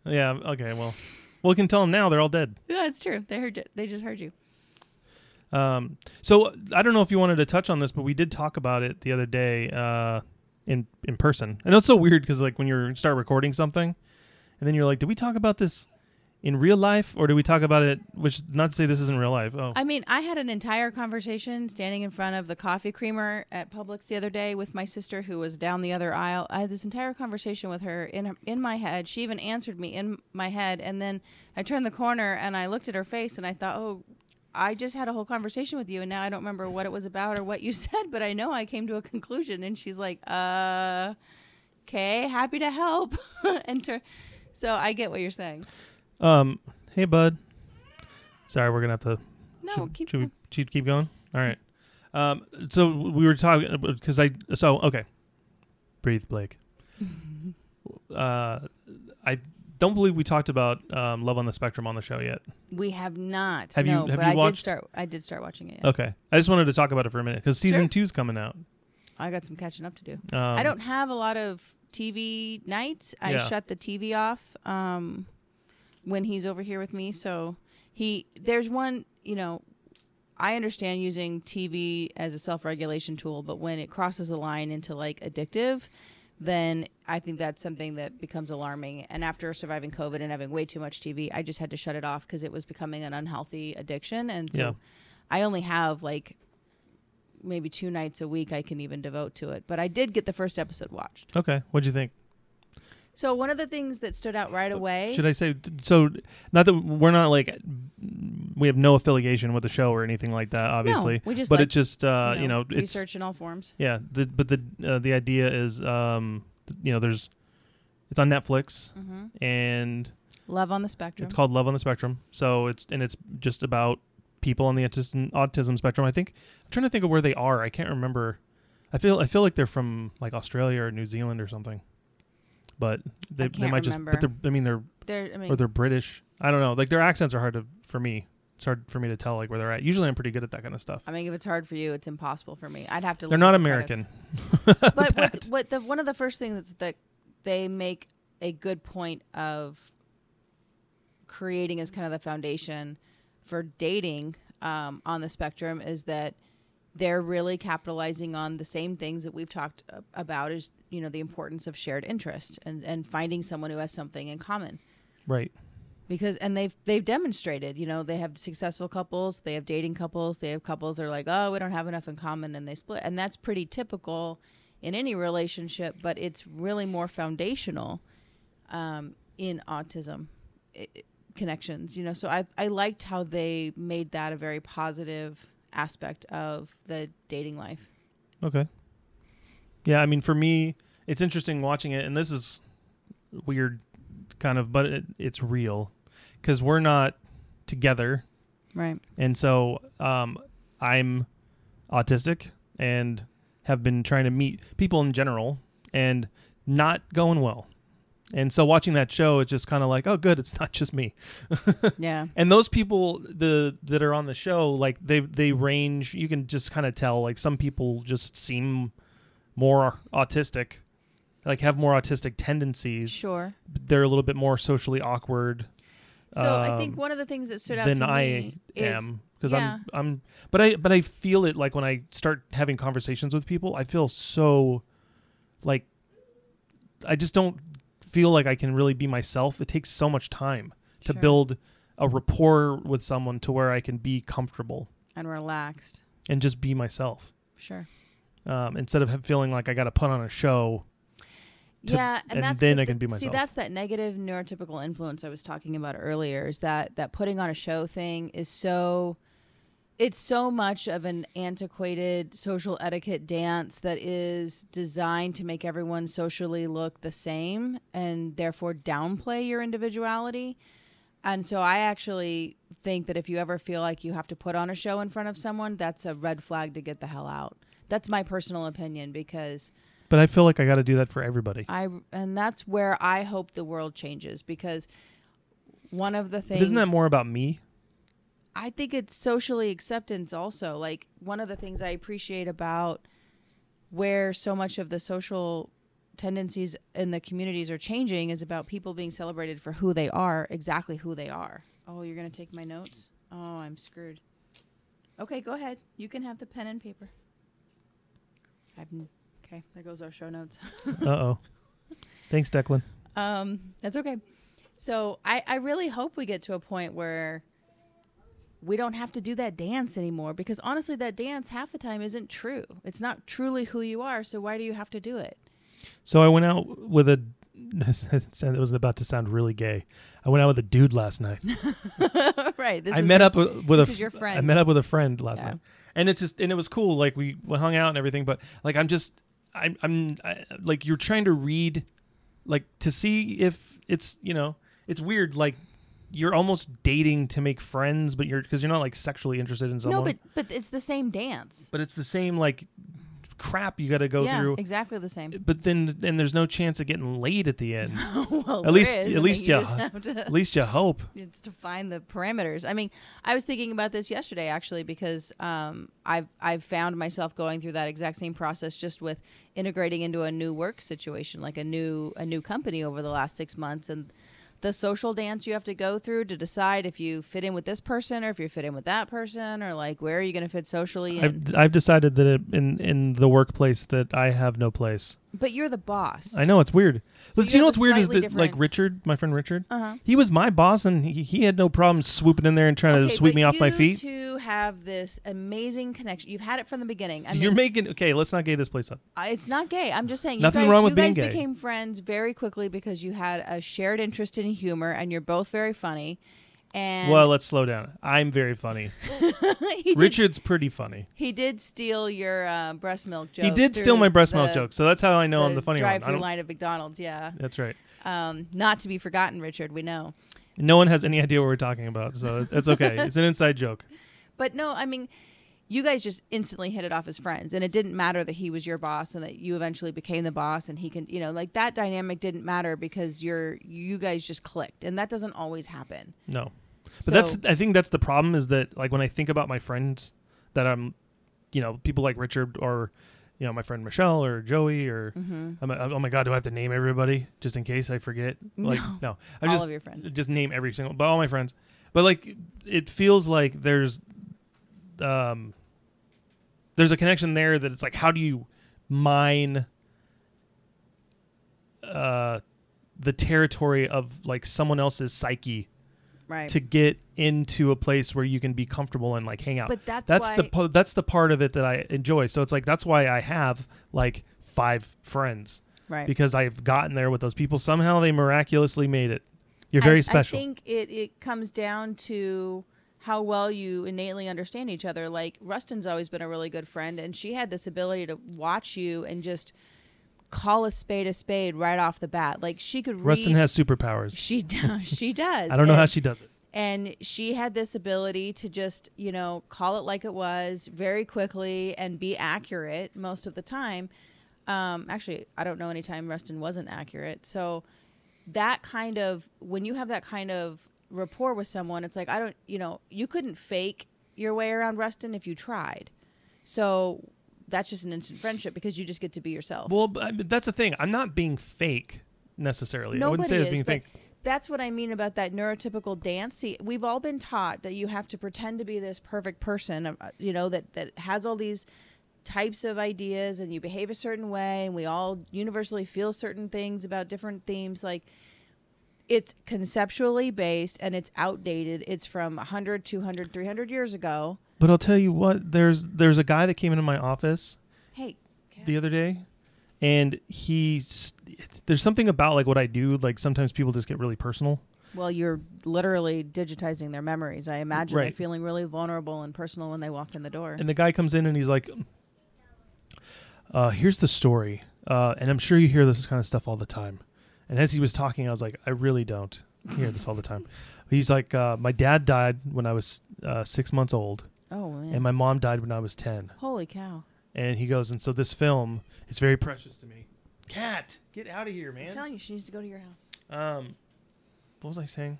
Yeah. Okay. Well, well, we can tell them now. They're all dead. Yeah, that's true. They heard you. They just heard you. Um, so I don't know if you wanted to touch on this, but we did talk about it the other day uh, in in person, and it's so weird because like when you start recording something, and then you're like, did we talk about this in real life, or do we talk about it? Which not to say this isn't real life. Oh, I mean, I had an entire conversation standing in front of the coffee creamer at Publix the other day with my sister who was down the other aisle. I had this entire conversation with her in in my head. She even answered me in my head, and then I turned the corner and I looked at her face and I thought, "Oh, I just had a whole conversation with you, and now I don't remember what it was about or what you said, but I know I came to a conclusion." And she's like, "Uh, okay, happy to help." Enter. So I get what you're saying. Um, hey bud. Sorry, we're gonna have to No, should, keep. should we should keep going? All right. Um, so we were talking because I so okay. Breathe, Blake. uh, I don't believe we talked about um, Love on the Spectrum on the show yet. We have not. Have you- have but you I watched- did start. I did start watching it. yeah. Okay, I just wanted to talk about it for a minute because season Sure. two's coming out. I got some catching up to do. Um, I don't have a lot of TV nights. I Yeah. shut the TV off um, when he's over here with me. So he there's one. You know, I understand using TV as a self-regulation tool, but when it crosses the line into like addictive, then I think that's something that becomes alarming. And after surviving COVID and having way too much TV, I just had to shut it off because it was becoming an unhealthy addiction. And so Yeah. I only have like maybe two nights a week I can even devote to it. But I did get the first episode watched. Okay, what'd you think? So one of the things that stood out right away. Should I say so? Not that we're not like we have no affiliation with the show or anything like that, obviously. No, we just but like, it just uh, you know, it's research in all forms. yeah. The, but the uh, the idea is um, you know, there's it's on Netflix hmm and Love on the spectrum. it's called Love on the Spectrum. So it's and it's just about people on the autism autism spectrum. I think I'm trying to think of where they are. I can't remember. I feel I feel like they're from like Australia or New Zealand or something. But they, they might just but they're I mean they're There, I mean, or they're British. I don't know. Like their accents are hard to for me. It's hard for me to tell like where they're at. Usually I'm pretty good at that kind of stuff. I mean, if it's hard for you, it's impossible for me. I'd have to. They're not at the credits. American. but what's, what the one of the first things that they make a good point of creating as kind of the foundation for dating um, on the spectrum is that they're really capitalizing on the same things that we've talked about is you know the importance of shared interest and and finding someone who has something in common. Right. because and they've they've demonstrated you know they have successful couples they have dating couples they have couples that are like oh we don't have enough in common and they split. And that's pretty typical in any relationship but it's really more foundational um, in autism i- i- connections you know? So I, I liked how they made that a very positive aspect of the dating life Okay. Yeah, I mean, for me, it's interesting watching it, and this is weird, kind of, but it, it's real because we're not together, right and so um, I'm autistic and have been trying to meet people in general, and not going well. And so watching that show, it's just kind of like, oh, good, it's not just me. yeah And those people the that are on the show, like they they range. You can just kind of tell. Like some people just seem more autistic, like have more autistic tendencies. sure They're a little bit more socially awkward. so i think um, one of the things that stood out than to I me is am because yeah. I'm I'm. But I but I feel it like when I start having conversations with people, I feel so like I just don't feel like I can really be myself. It takes so much time to Sure. build a rapport with someone to where I can be comfortable and relaxed and just be myself sure um, instead of feeling like I got to put on a show. to- yeah, and, and that's then the- I can be myself. See, that's that negative neurotypical influence I was talking about earlier. Is that that putting on a show thing is so. It's so much of an antiquated social etiquette dance that is designed to make everyone socially look the same and therefore downplay your individuality. And so I actually think that if you ever feel like you have to put on a show in front of someone, that's a red flag to get the hell out. That's my personal opinion because But I feel like I got to do that for everybody. I and that's where I hope the world changes because one of the But things isn't that more about me? I think it's socially acceptance also. Like one of the things I appreciate about where so much of the social tendencies in the communities are changing is about people being celebrated for who they are, exactly who they are. Oh, you're going to take my notes? Oh, I'm screwed. Okay, go ahead. You can have the pen and paper. I've, okay, there goes our show notes. uh oh. Thanks, Declan. Um, that's okay. So I, I really hope we get to a point where we don't have to do that dance anymore because honestly, that dance half the time isn't true. It's not truly who you are. So why do you have to do it? So I went out with a. It was about to sound really gay. I went out with a dude last night. right. This I met your- up with, with this a. is your f- I friend. met up with a friend last Yeah. night, and it's just and it was cool. Like we, we hung out and everything, but like I'm just I'm I'm I, like you're trying to read, like to see if it's you know it's weird like. You're almost dating to make friends, but you're because you're not like sexually interested in someone. No, but but it's the same dance. but it's the same like crap you got to go yeah, through. exactly the same. But then and there's no chance of getting laid at the end. well, At least- is, at least you you- to- At least you hope. it's to find the parameters. I mean, I was thinking about this yesterday actually because um, I've I've found myself going through that exact same process just with integrating into a new work situation, like a new a new company over the last six months, and the social dance you have to go through to decide if you fit in with this person or if you fit in with that person or like where are you going to fit socially. I've I've decided that it, in in the workplace that I have no place. But you're the boss. I know it's weird. So but you you know what's weird is that like Richard, my friend Richard, Uh-huh. he was my boss and he, he had no problem swooping in there and trying Okay, to sweep me off my feet. Have this amazing connection. You've had it from the beginning. I You're making okay. Let's not gay this place up. I- it's not gay. I'm just saying. Nothing you guys, wrong with you being guys gay. became friends very quickly because you had a shared interest in humor, and you're both very funny. And Well, let's slow down. I'm very funny. he did, Richard's pretty funny. he did steal your uh, breast milk joke. He did steal through my breast milk the- joke, so that's how I know I'm the funny one. I drive-through don't- line of McDonald's. Yeah, That's right. um, not to be forgotten, Richard. We know. No one has any idea what we're talking about, so it's okay. it's an inside joke. But no, I mean, you guys just instantly hit it off as friends, and it didn't matter that he was your boss and that you eventually became the boss, and he can, you know, like that dynamic didn't matter because you're you guys just clicked, and that doesn't always happen. No, but So- that's I think that's the problem is that like when I think about my friends that I'm, you know, people like Richard or, you know, my friend Michelle or Joey or, Mm-hmm. I'm, I'm- oh my god, do I have to name everybody just in case I forget? Like No. no, I All just of your friends. just name every single, but all my friends. But like, it feels like there's, um, there's a connection there that it's like, how do you mine, uh, the territory of like someone else's psyche Right. to get into a place where you can be comfortable and like hang out. but that's, that's the po- that's the part of it that I enjoy. So it's like that's why I have like five friends right. because I've gotten there with those people. Somehow they miraculously made it. You're very I, special. I think it, it comes down to how well you innately understand each other. Like Rustin's always been a really good friend, and she had this ability to watch you and just call a spade a spade right off the bat. Like she could read. Rustin has superpowers. she does. She does. I don't know how she does it. and she had this ability to just you know call it like it was very quickly and be accurate most of the time um, actually i don't know any time rustin wasn't accurate so that kind of when you have that kind of rapport with someone it's like i don't you know you couldn't fake your way around rustin if you tried so that's just an instant friendship because you just get to be yourself Well, but that's the thing. I'm not being fake necessarily. I wouldn't Nobody say is, being fake. that's what I mean about that neurotypical dance. See, we've all been taught that you have to pretend to be this perfect person, uh, you know, that that has all these types of ideas and you behave a certain way and we all universally feel certain things about different themes like it's conceptually based and it's outdated. It's from 100, 200, 300 years ago. But I'll tell you what. There's there's a guy that came into my office Hey, the other day, and he's there's something about like what I do. Like sometimes people just get really personal. well, you're literally digitizing their memories. I imagine they're feeling really vulnerable and personal when they walk in the door. And the guy comes in and he's like, uh, "Here's the story," uh, and I'm sure you hear this kind of stuff all the time. And as he was talking, I was like, "I really don't hear this all the time." He's like, uh, "My dad died when I was uh, six months old, oh man. and my mom died when I was ten. Holy cow. And he goes, and so this film is very precious to me. Cat, get out of here, man. I'm telling you, she needs to go to your house. Um, what was I saying?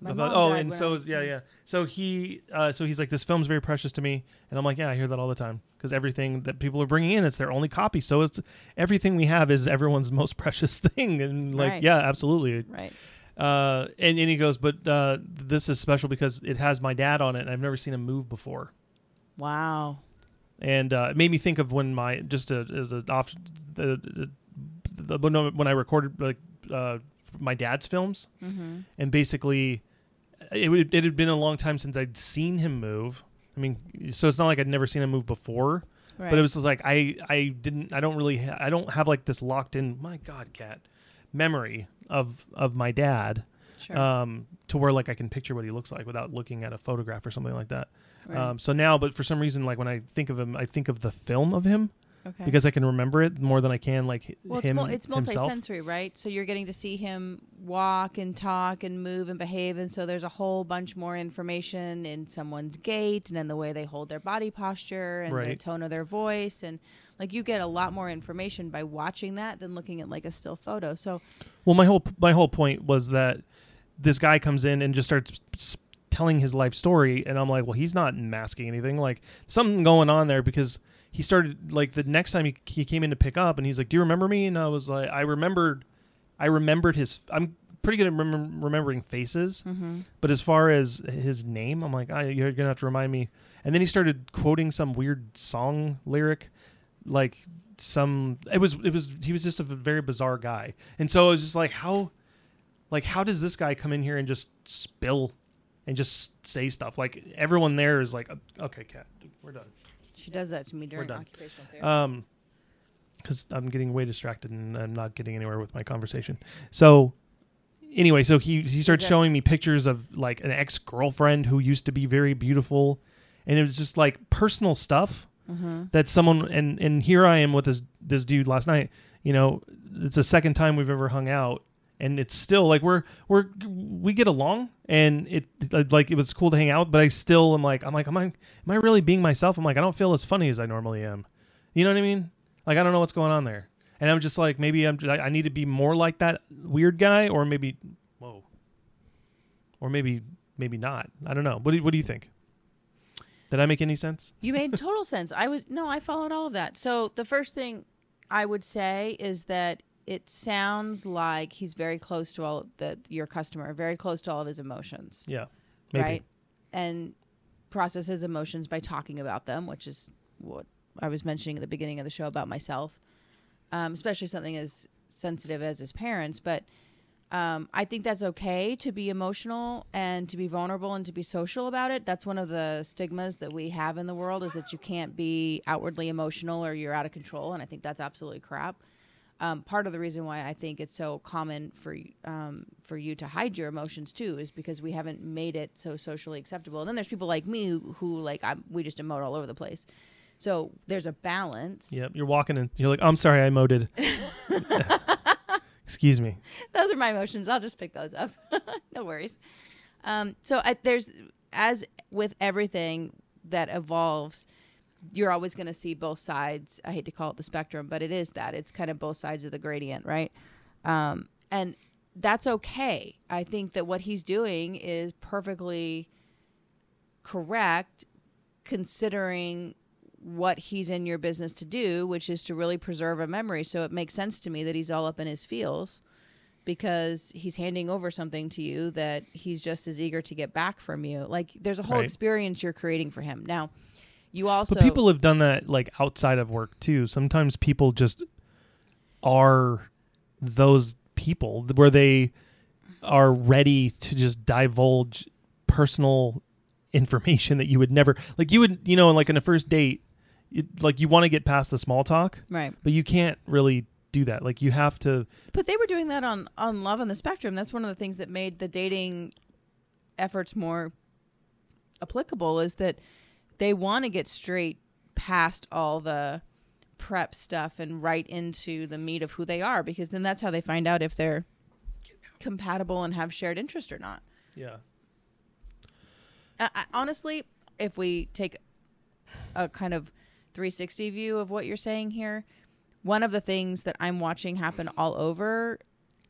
My About- oh, and so was yeah, yeah. So he, uh, so he's like, this film's very precious to me, and I'm like, yeah, I hear that all the time because everything that people are bringing in, it's their only copy. So it's everything we have is everyone's most precious thing, and like, Right. yeah, absolutely. Right. Uh, and and he goes, but uh, this is special because it has my dad on it, and I've never seen him move before. Wow. and uh, it made me think of when my just a, as a off the, the, the when when I recorded like uh, my dad's films, Mm-hmm. and basically it would, it had been a long time since I'd seen him move. I mean, so it's not like I'd never seen him move before, Right. but it was just like I I didn't I don't really ha- I don't have like this locked in my God cat memory of of my dad sure. um, to where like I can picture what he looks like without looking at a photograph or something like that. right. Um, so now, but for some reason, like when I think of him, I think of the film of him okay. because I can remember it more than I can like well, it's, him it's himself. multisensory, right? So you're getting to see him walk and talk and move and behave, and so there's a whole bunch more information in someone's gait and in the way they hold their body posture and the tone of their voice, and like you get a lot more information by watching that than looking at like a still photo. So Well, my whole my whole point was that this guy comes in and just starts s- telling his life story, and I'm like, well, he's not masking anything. Like something going on there because he started like the next time he, he came in to pick up, and he's like, "Do you remember me?" And I was like, "I remembered, I remembered his. I'm pretty good at remem- remembering faces, mm-hmm. but as far as his name, I'm like, ah, you're gonna have to remind me." And then he started quoting some weird song lyric like some it was it was he was just a very bizarre guy and so it was just like how like how does this guy come in here and just spill and just say stuff like everyone there is like okay cat we're done She does that to me during done. occupational therapy. um because i'm getting way distracted and i'm not getting anywhere with my conversation so anyway so he he starts showing me pictures of like an ex-girlfriend who used to be very beautiful and it was just like personal stuff mm-hmm. that someone and and here I am with this this dude last night. You know, it's the second time we've ever hung out, and it's still like we're we're we get along, and it like it was cool to hang out. But I still am like I'm like am I am I really being myself? I'm like I don't feel as funny as I normally am. You know what I mean? Like I don't know what's going on there, and I'm just like maybe I'm I need to be more like that weird guy, or maybe whoa, or maybe maybe not. I don't know. What do what do you think? Did I make any sense? You made total sense. I was no, I followed all of that. So the first thing I would say is that it sounds like he's very close to all the your customer, very close to all of his emotions, Yeah, maybe. right? And processes emotions by talking about them, which is what I was mentioning at the beginning of the show about myself, um, especially something as sensitive as his parents. But um, I think that's okay to be emotional and to be vulnerable and to be social about it. That's one of the stigmas that we have in the world is that you can't be outwardly emotional or you're out of control. And I think that's absolutely crap. Um, part of the reason why I think it's so common for um, for you to hide your emotions too is because we haven't made it so socially acceptable. And then there's people like me who, who like I'm, we just emote all over the place. So there's a balance. Yep, you're walking and you're like, I'm sorry, I moded. Excuse me. those are my emotions. I'll just pick those up. no worries. Um, so I, there's, as with everything that evolves, you're always going to see both sides. I hate to call it the spectrum, but it is that. It's kind of both sides of the gradient, right? Um, and that's okay. I think that what he's doing is perfectly correct considering what he's in your business to do, which is to really preserve a memory. So it makes sense to me that he's all up in his feels because he's handing over something to you that he's just as eager to get back from you. Like there's a whole Right. experience you're creating for him. Now, you also But people have done that like outside of work too. Sometimes people just are those people where they are ready to just divulge personal information that you would never like you would you know like in a first date like you want to get past the small talk right. but you can't really do that like you have to But they were doing that on on Love on the Spectrum. That's one of the things that made the dating efforts more applicable is that they want to get straight past all the prep stuff and right into the meat of who they are because then that's how they find out if they're compatible and have shared interest or not. yeah I, I, honestly, if we take a kind of 360 view of what you're saying here, one of the things that I'm watching happen all over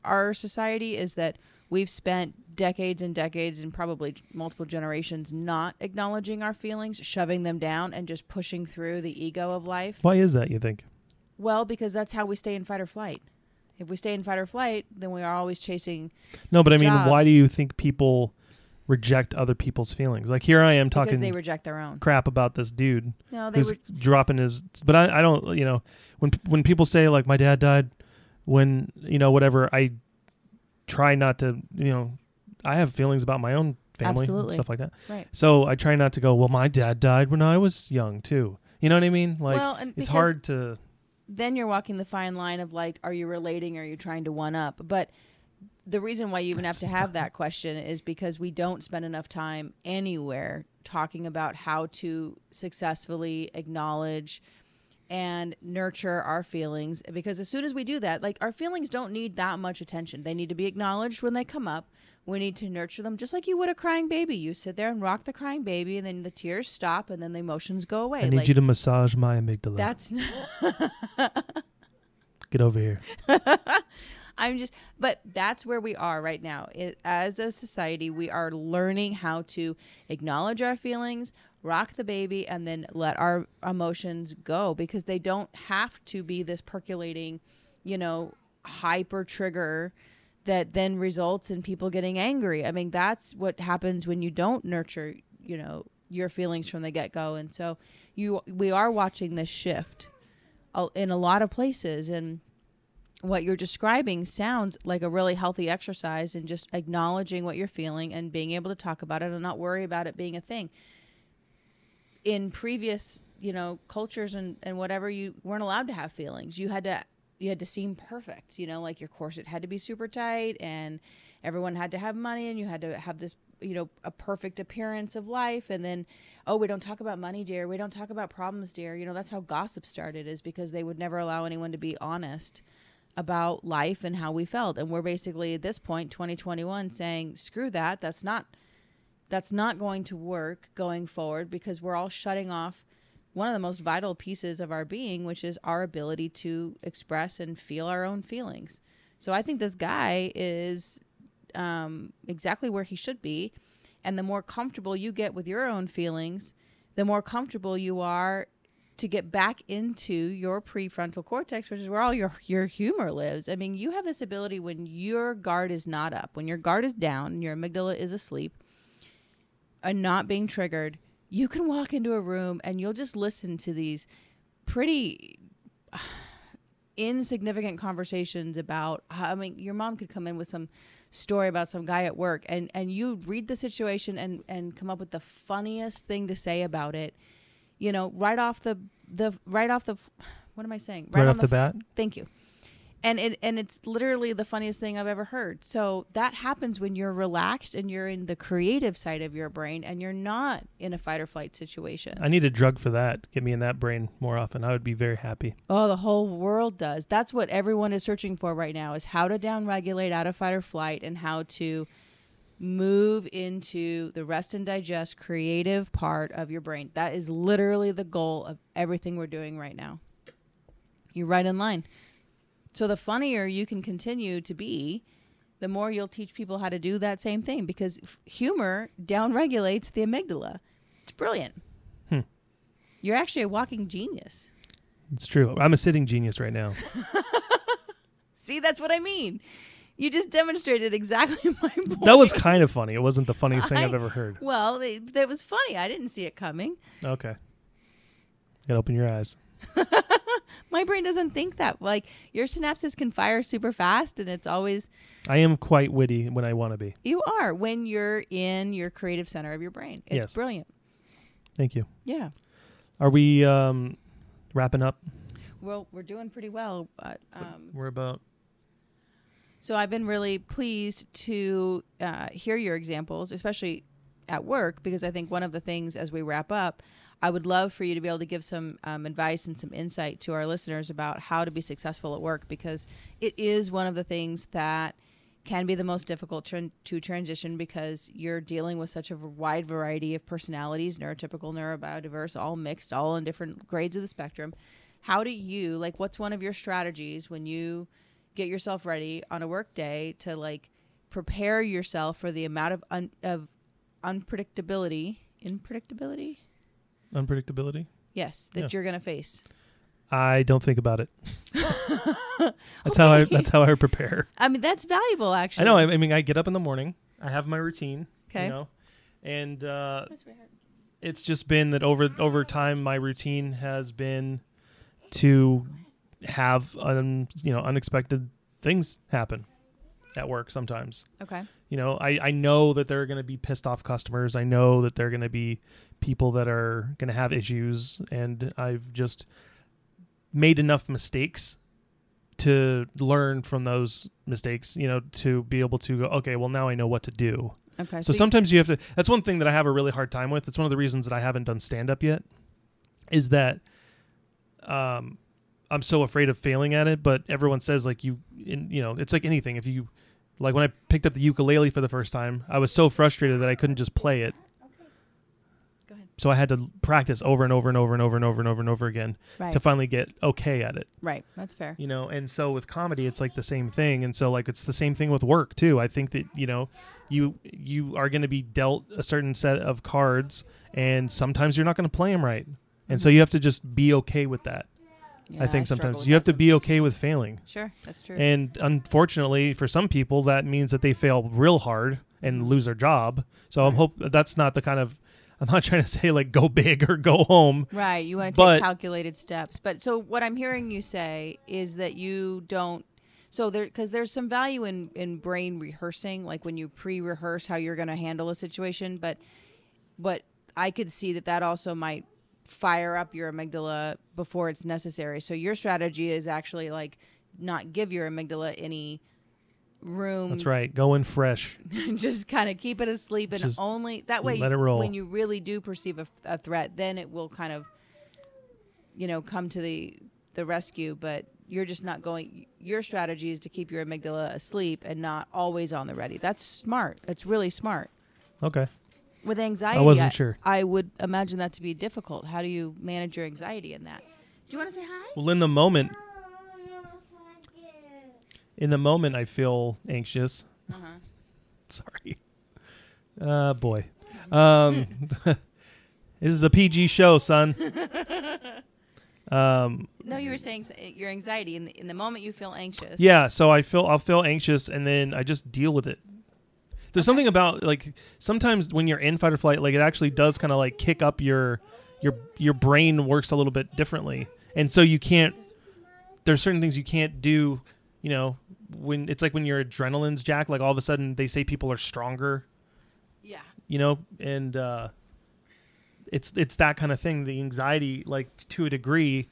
our society is that we've spent decades and decades and probably multiple generations not acknowledging our feelings, shoving them down, and just pushing through the ego of life. why is that you think Well, because that's how we stay in fight or flight. If we stay in fight or flight, then we are always chasing no but i mean why do you think people reject other people's feelings like here i am talking. because they reject their own. crap about this dude No, they who's dropping his but I, I don't you know when when people say like my dad died when you know whatever i try not to you know i have feelings about my own family Absolutely. and stuff like that right. so i try not to go well my dad died when i was young too you know what i mean like well, and it's hard to then you're walking the fine line of like, are you relating or are you trying to one up? But the reason why you even have to have that question is because we don't spend enough time anywhere talking about how to successfully acknowledge and nurture our feelings because as soon as we do that like our feelings don't need that much attention. They need to be acknowledged when they come up. We need to nurture them just like you would a crying baby. You sit there and rock the crying baby and then the tears stop and then the emotions go away. I need like you to massage my amygdala. that's get over here. I'm just, but that's where we are right now. It, as a society, we are learning how to acknowledge our feelings, rock the baby, and then let our emotions go because they don't have to be this percolating, you know, hyper trigger that then results in people getting angry. I mean, that's what happens when you don't nurture, you know, your feelings from the get go. And so you, we are watching this shift in a lot of places and what you're describing sounds like a really healthy exercise and just acknowledging what you're feeling and being able to talk about it and not worry about it being a thing in previous you know cultures and, and whatever you weren't allowed to have feelings. You had to you had to seem perfect you know like your corset had to be super tight and everyone had to have money and you had to have this you know a perfect appearance of life. And then oh we don't talk about money dear. We don't talk about problems dear. You know that's how gossip started is because they would never allow anyone to be honest about life and how we felt. And we're basically at this point 2021 saying screw that. That's not that's not going to work going forward because we're all shutting off one of the most vital pieces of our being, which is our ability to express and feel our own feelings. So I think this guy is um, exactly where he should be. And the more comfortable you get with your own feelings, the more comfortable you are to get back into your prefrontal cortex, which is where all your your humor lives. I mean, you have this ability when your guard is not up, when your guard is down, your amygdala is asleep, and not being triggered you can walk into a room and you'll just listen to these pretty insignificant conversations about how, I mean your mom could come in with some story about some guy at work and and you read the situation and and come up with the funniest thing to say about it you know right off the the right off the what am I saying Right, on off the, bat. Thank you. And it and it's literally the funniest thing I've ever heard. So that happens when you're relaxed and you're in the creative side of your brain and you're not in a fight or flight situation. I need a drug for that. Get me in that brain more often. I would be very happy. oh, the whole world does. That's what everyone is searching for right now is how to downregulate out of fight or flight and how to move into the rest and digest creative part of your brain. That is literally the goal of everything we're doing right now. You're right in line. So the funnier you can continue to be, the more you'll teach people how to do that same thing because f- humor downregulates the amygdala. It's brilliant. Hmm. You're actually a walking genius. It's true. I'm a sitting genius right now. See, that's what I mean. You just demonstrated exactly my point. that was kind of funny. It wasn't the funniest thing I've ever heard. well, they, that was funny. I didn't see it coming. Okay. You gotta open your eyes. My brain doesn't think that. Like your synapses can fire super fast, and it's always I am quite witty when I want to be. you are when you're in your creative center of your brain. It's Yes. brilliant. Thank you. Yeah. Are we um, wrapping up? Well, we're doing pretty well, but um, We're about. So I've been really pleased to uh, hear your examples, especially at work, because I think one of the things as we wrap up, I would love for you to be able to give some um, advice and some insight to our listeners about how to be successful at work, because it is one of the things that can be the most difficult tran- to transition because you're dealing with such a wide variety of personalities, neurotypical, neurobiodiverse, all mixed, all in different grades of the spectrum. How do you like? What's one of your strategies when you get yourself ready on a work day to like prepare yourself for the amount of un- of unpredictability, unpredictability? Unpredictability. Yes, that Yeah. you're gonna face. I don't think about it. that's how I. That's how I prepare. I mean, that's valuable, actually. I know. I, I mean, I get up in the morning. I have my routine. Okay. You know, and uh, it's just been that over over time, my routine has been to have un, you know unexpected things happen at work sometimes. Okay. You know, I, I know that there are going to be pissed off customers. I know that there are going to be people that are going to have issues. And I've just made enough mistakes to learn from those mistakes, you know, to be able to go, okay, well, now I know what to do. Okay. So you- sometimes you have to. That's one thing that I have a really hard time with. It's one of the reasons that I haven't done stand up yet. Is that um, I'm so afraid of failing at it. But everyone says like you, in, you know, it's like anything. If you like when I picked up the ukulele for the first time, I was so frustrated that I couldn't just play it. Okay. Go ahead. So I had to practice over and over and over and over and over and over and over again Right. to finally get okay at it right. That's fair. you know and so with comedy it's like the same thing and so like it's the same thing with work too i think that you know you you are going to be dealt a certain set of cards and sometimes you're not going to play them right and so Mhm. you have to just be okay with that Yeah, i think struggle sometimes you have to be okay with failing Sure. That's true. and unfortunately for some people that means that they fail real hard and Mhm. lose their job so i'm hope that's not the kind of I'm not trying to say like go big or go home. Right. You want to take calculated steps. But so what I'm hearing you say is that you don't. So there, because there's some value in in brain rehearsing, like when you pre-rehearse how you're going to handle a situation. But, but I could see that that also might fire up your amygdala before it's necessary. So your strategy is actually like not give your amygdala any room That's right. Go in fresh. just kind of keep it asleep and Just only that way let it roll. when you really do perceive a, a threat then it will kind of you know come to the the rescue but you're just not going your strategy is to keep your amygdala asleep and not always on the ready that's smart that's really smart Okay. With anxiety I wasn't sure. I would imagine that to be difficult how do you manage your anxiety in that do you want to say hi Well, in the moment, in the moment, I feel anxious. uh-huh. Sorry. Uh, boy. Um, this is a PG show, son. Um, no you were saying your anxiety in the, in the moment you feel anxious yeah. So I feel I'll feel anxious, and then I just deal with it. There's something about like sometimes when you're in fight or flight, like it actually does kind of like kick up your your your brain works a little bit differently, and so you can't. There's certain things you can't do. You know, when it's like when your adrenaline's jacked, like all of a sudden they say people are stronger yeah you know and uh it's it's that kind of thing the anxiety like to a degree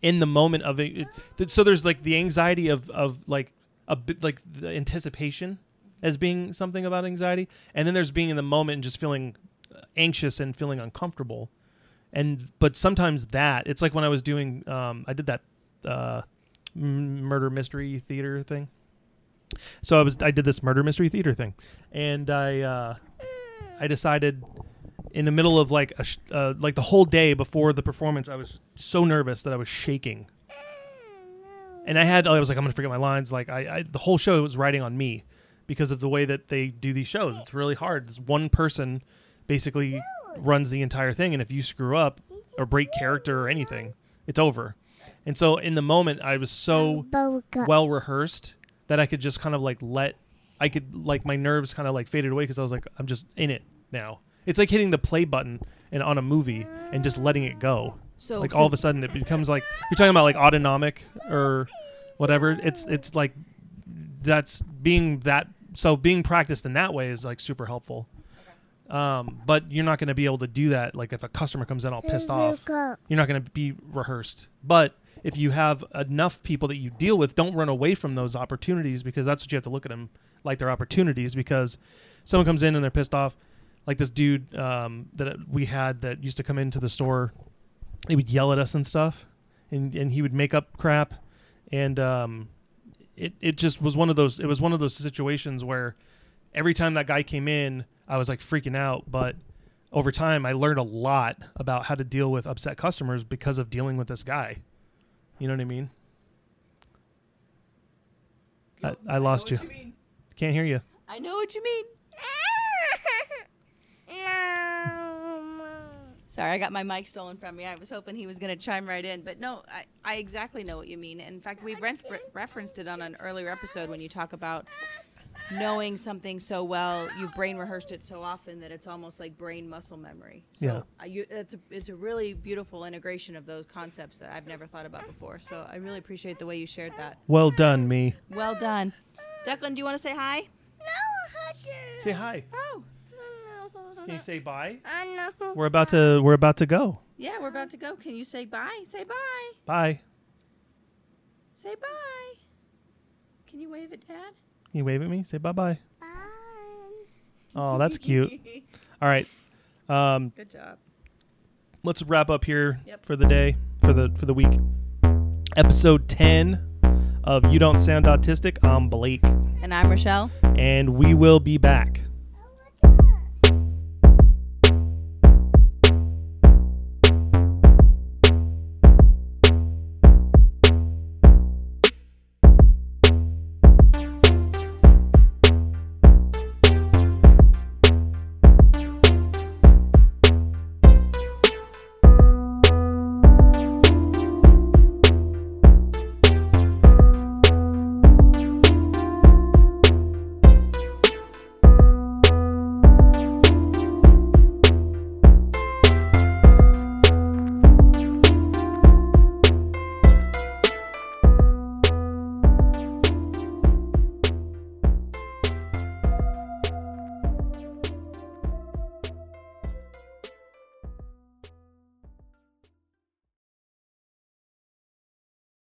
in the moment of it, it so there's like the anxiety of of like a bit like the anticipation as being something about anxiety. And then there's being in the moment and just feeling anxious and feeling uncomfortable. And but sometimes that it's like when i was doing um i did that uh murder mystery theater thing. So i was i did this murder mystery theater thing. And i uh i decided in the middle of like a sh- uh, like the whole day before the performance i was so nervous that i was shaking. And i had i was like i'm gonna forget my lines. Like i, I the whole show was riding on me because of the way that they do these shows it's really hard it's one person basically runs the entire thing and if you screw up or break character or anything it's over and so in the moment i was so well rehearsed that I could just kind of like let I could like my nerves kind of like faded away because I was like I'm just in it now. It's like hitting the play button and on a movie and just letting it go. so Like so all of a sudden it becomes like you're talking about like autonomic or whatever. It's it's like that's being that so being practiced in that way is like super helpful. Um, but you're not going to be able to do that. Like if a customer comes in all pissed off, you're not going to be rehearsed. But if you have enough people that you deal with, don't run away from those opportunities because that's what you have to look at them like they're opportunities. Because someone comes in and they're pissed off, like this dude um, that we had that used to come into the store, he would yell at us and stuff, and and he would make up crap, and um, it it just was one of those. It was one of those situations where every time that guy came in, I was like freaking out, but over time I learned a lot about how to deal with upset customers because of dealing with this guy. You know what I mean? I, I lost you. Can't hear you. I know what you mean. Sorry, I got my mic stolen from me. I was hoping he was going to chime right in, but no, I, I exactly know what you mean. In fact, we've re- referenced it on an earlier episode when you talk about knowing something so well, you've brain rehearsed it so often that it's almost like brain muscle memory. So Yeah. I, you, it's a it's a really beautiful integration of those concepts that I've never thought about before. So I really appreciate the way you shared that. Well done, me. Well done, Declan. Do you want to say hi? No, Say hi. Oh, Can you say bye? I know. We're about to we're about to go. yeah, we're about to go. Can you say bye? Say bye. Bye. Say bye. Can you wave at Dad? Can you wave at me? Say bye bye. Bye. Oh, that's cute. All right. Um, Good job. let's wrap up here Yep. for the day for the for the week. Episode ten of You Don't Sound Autistic. I'm Blake, And I'm Rochelle. and we will be back.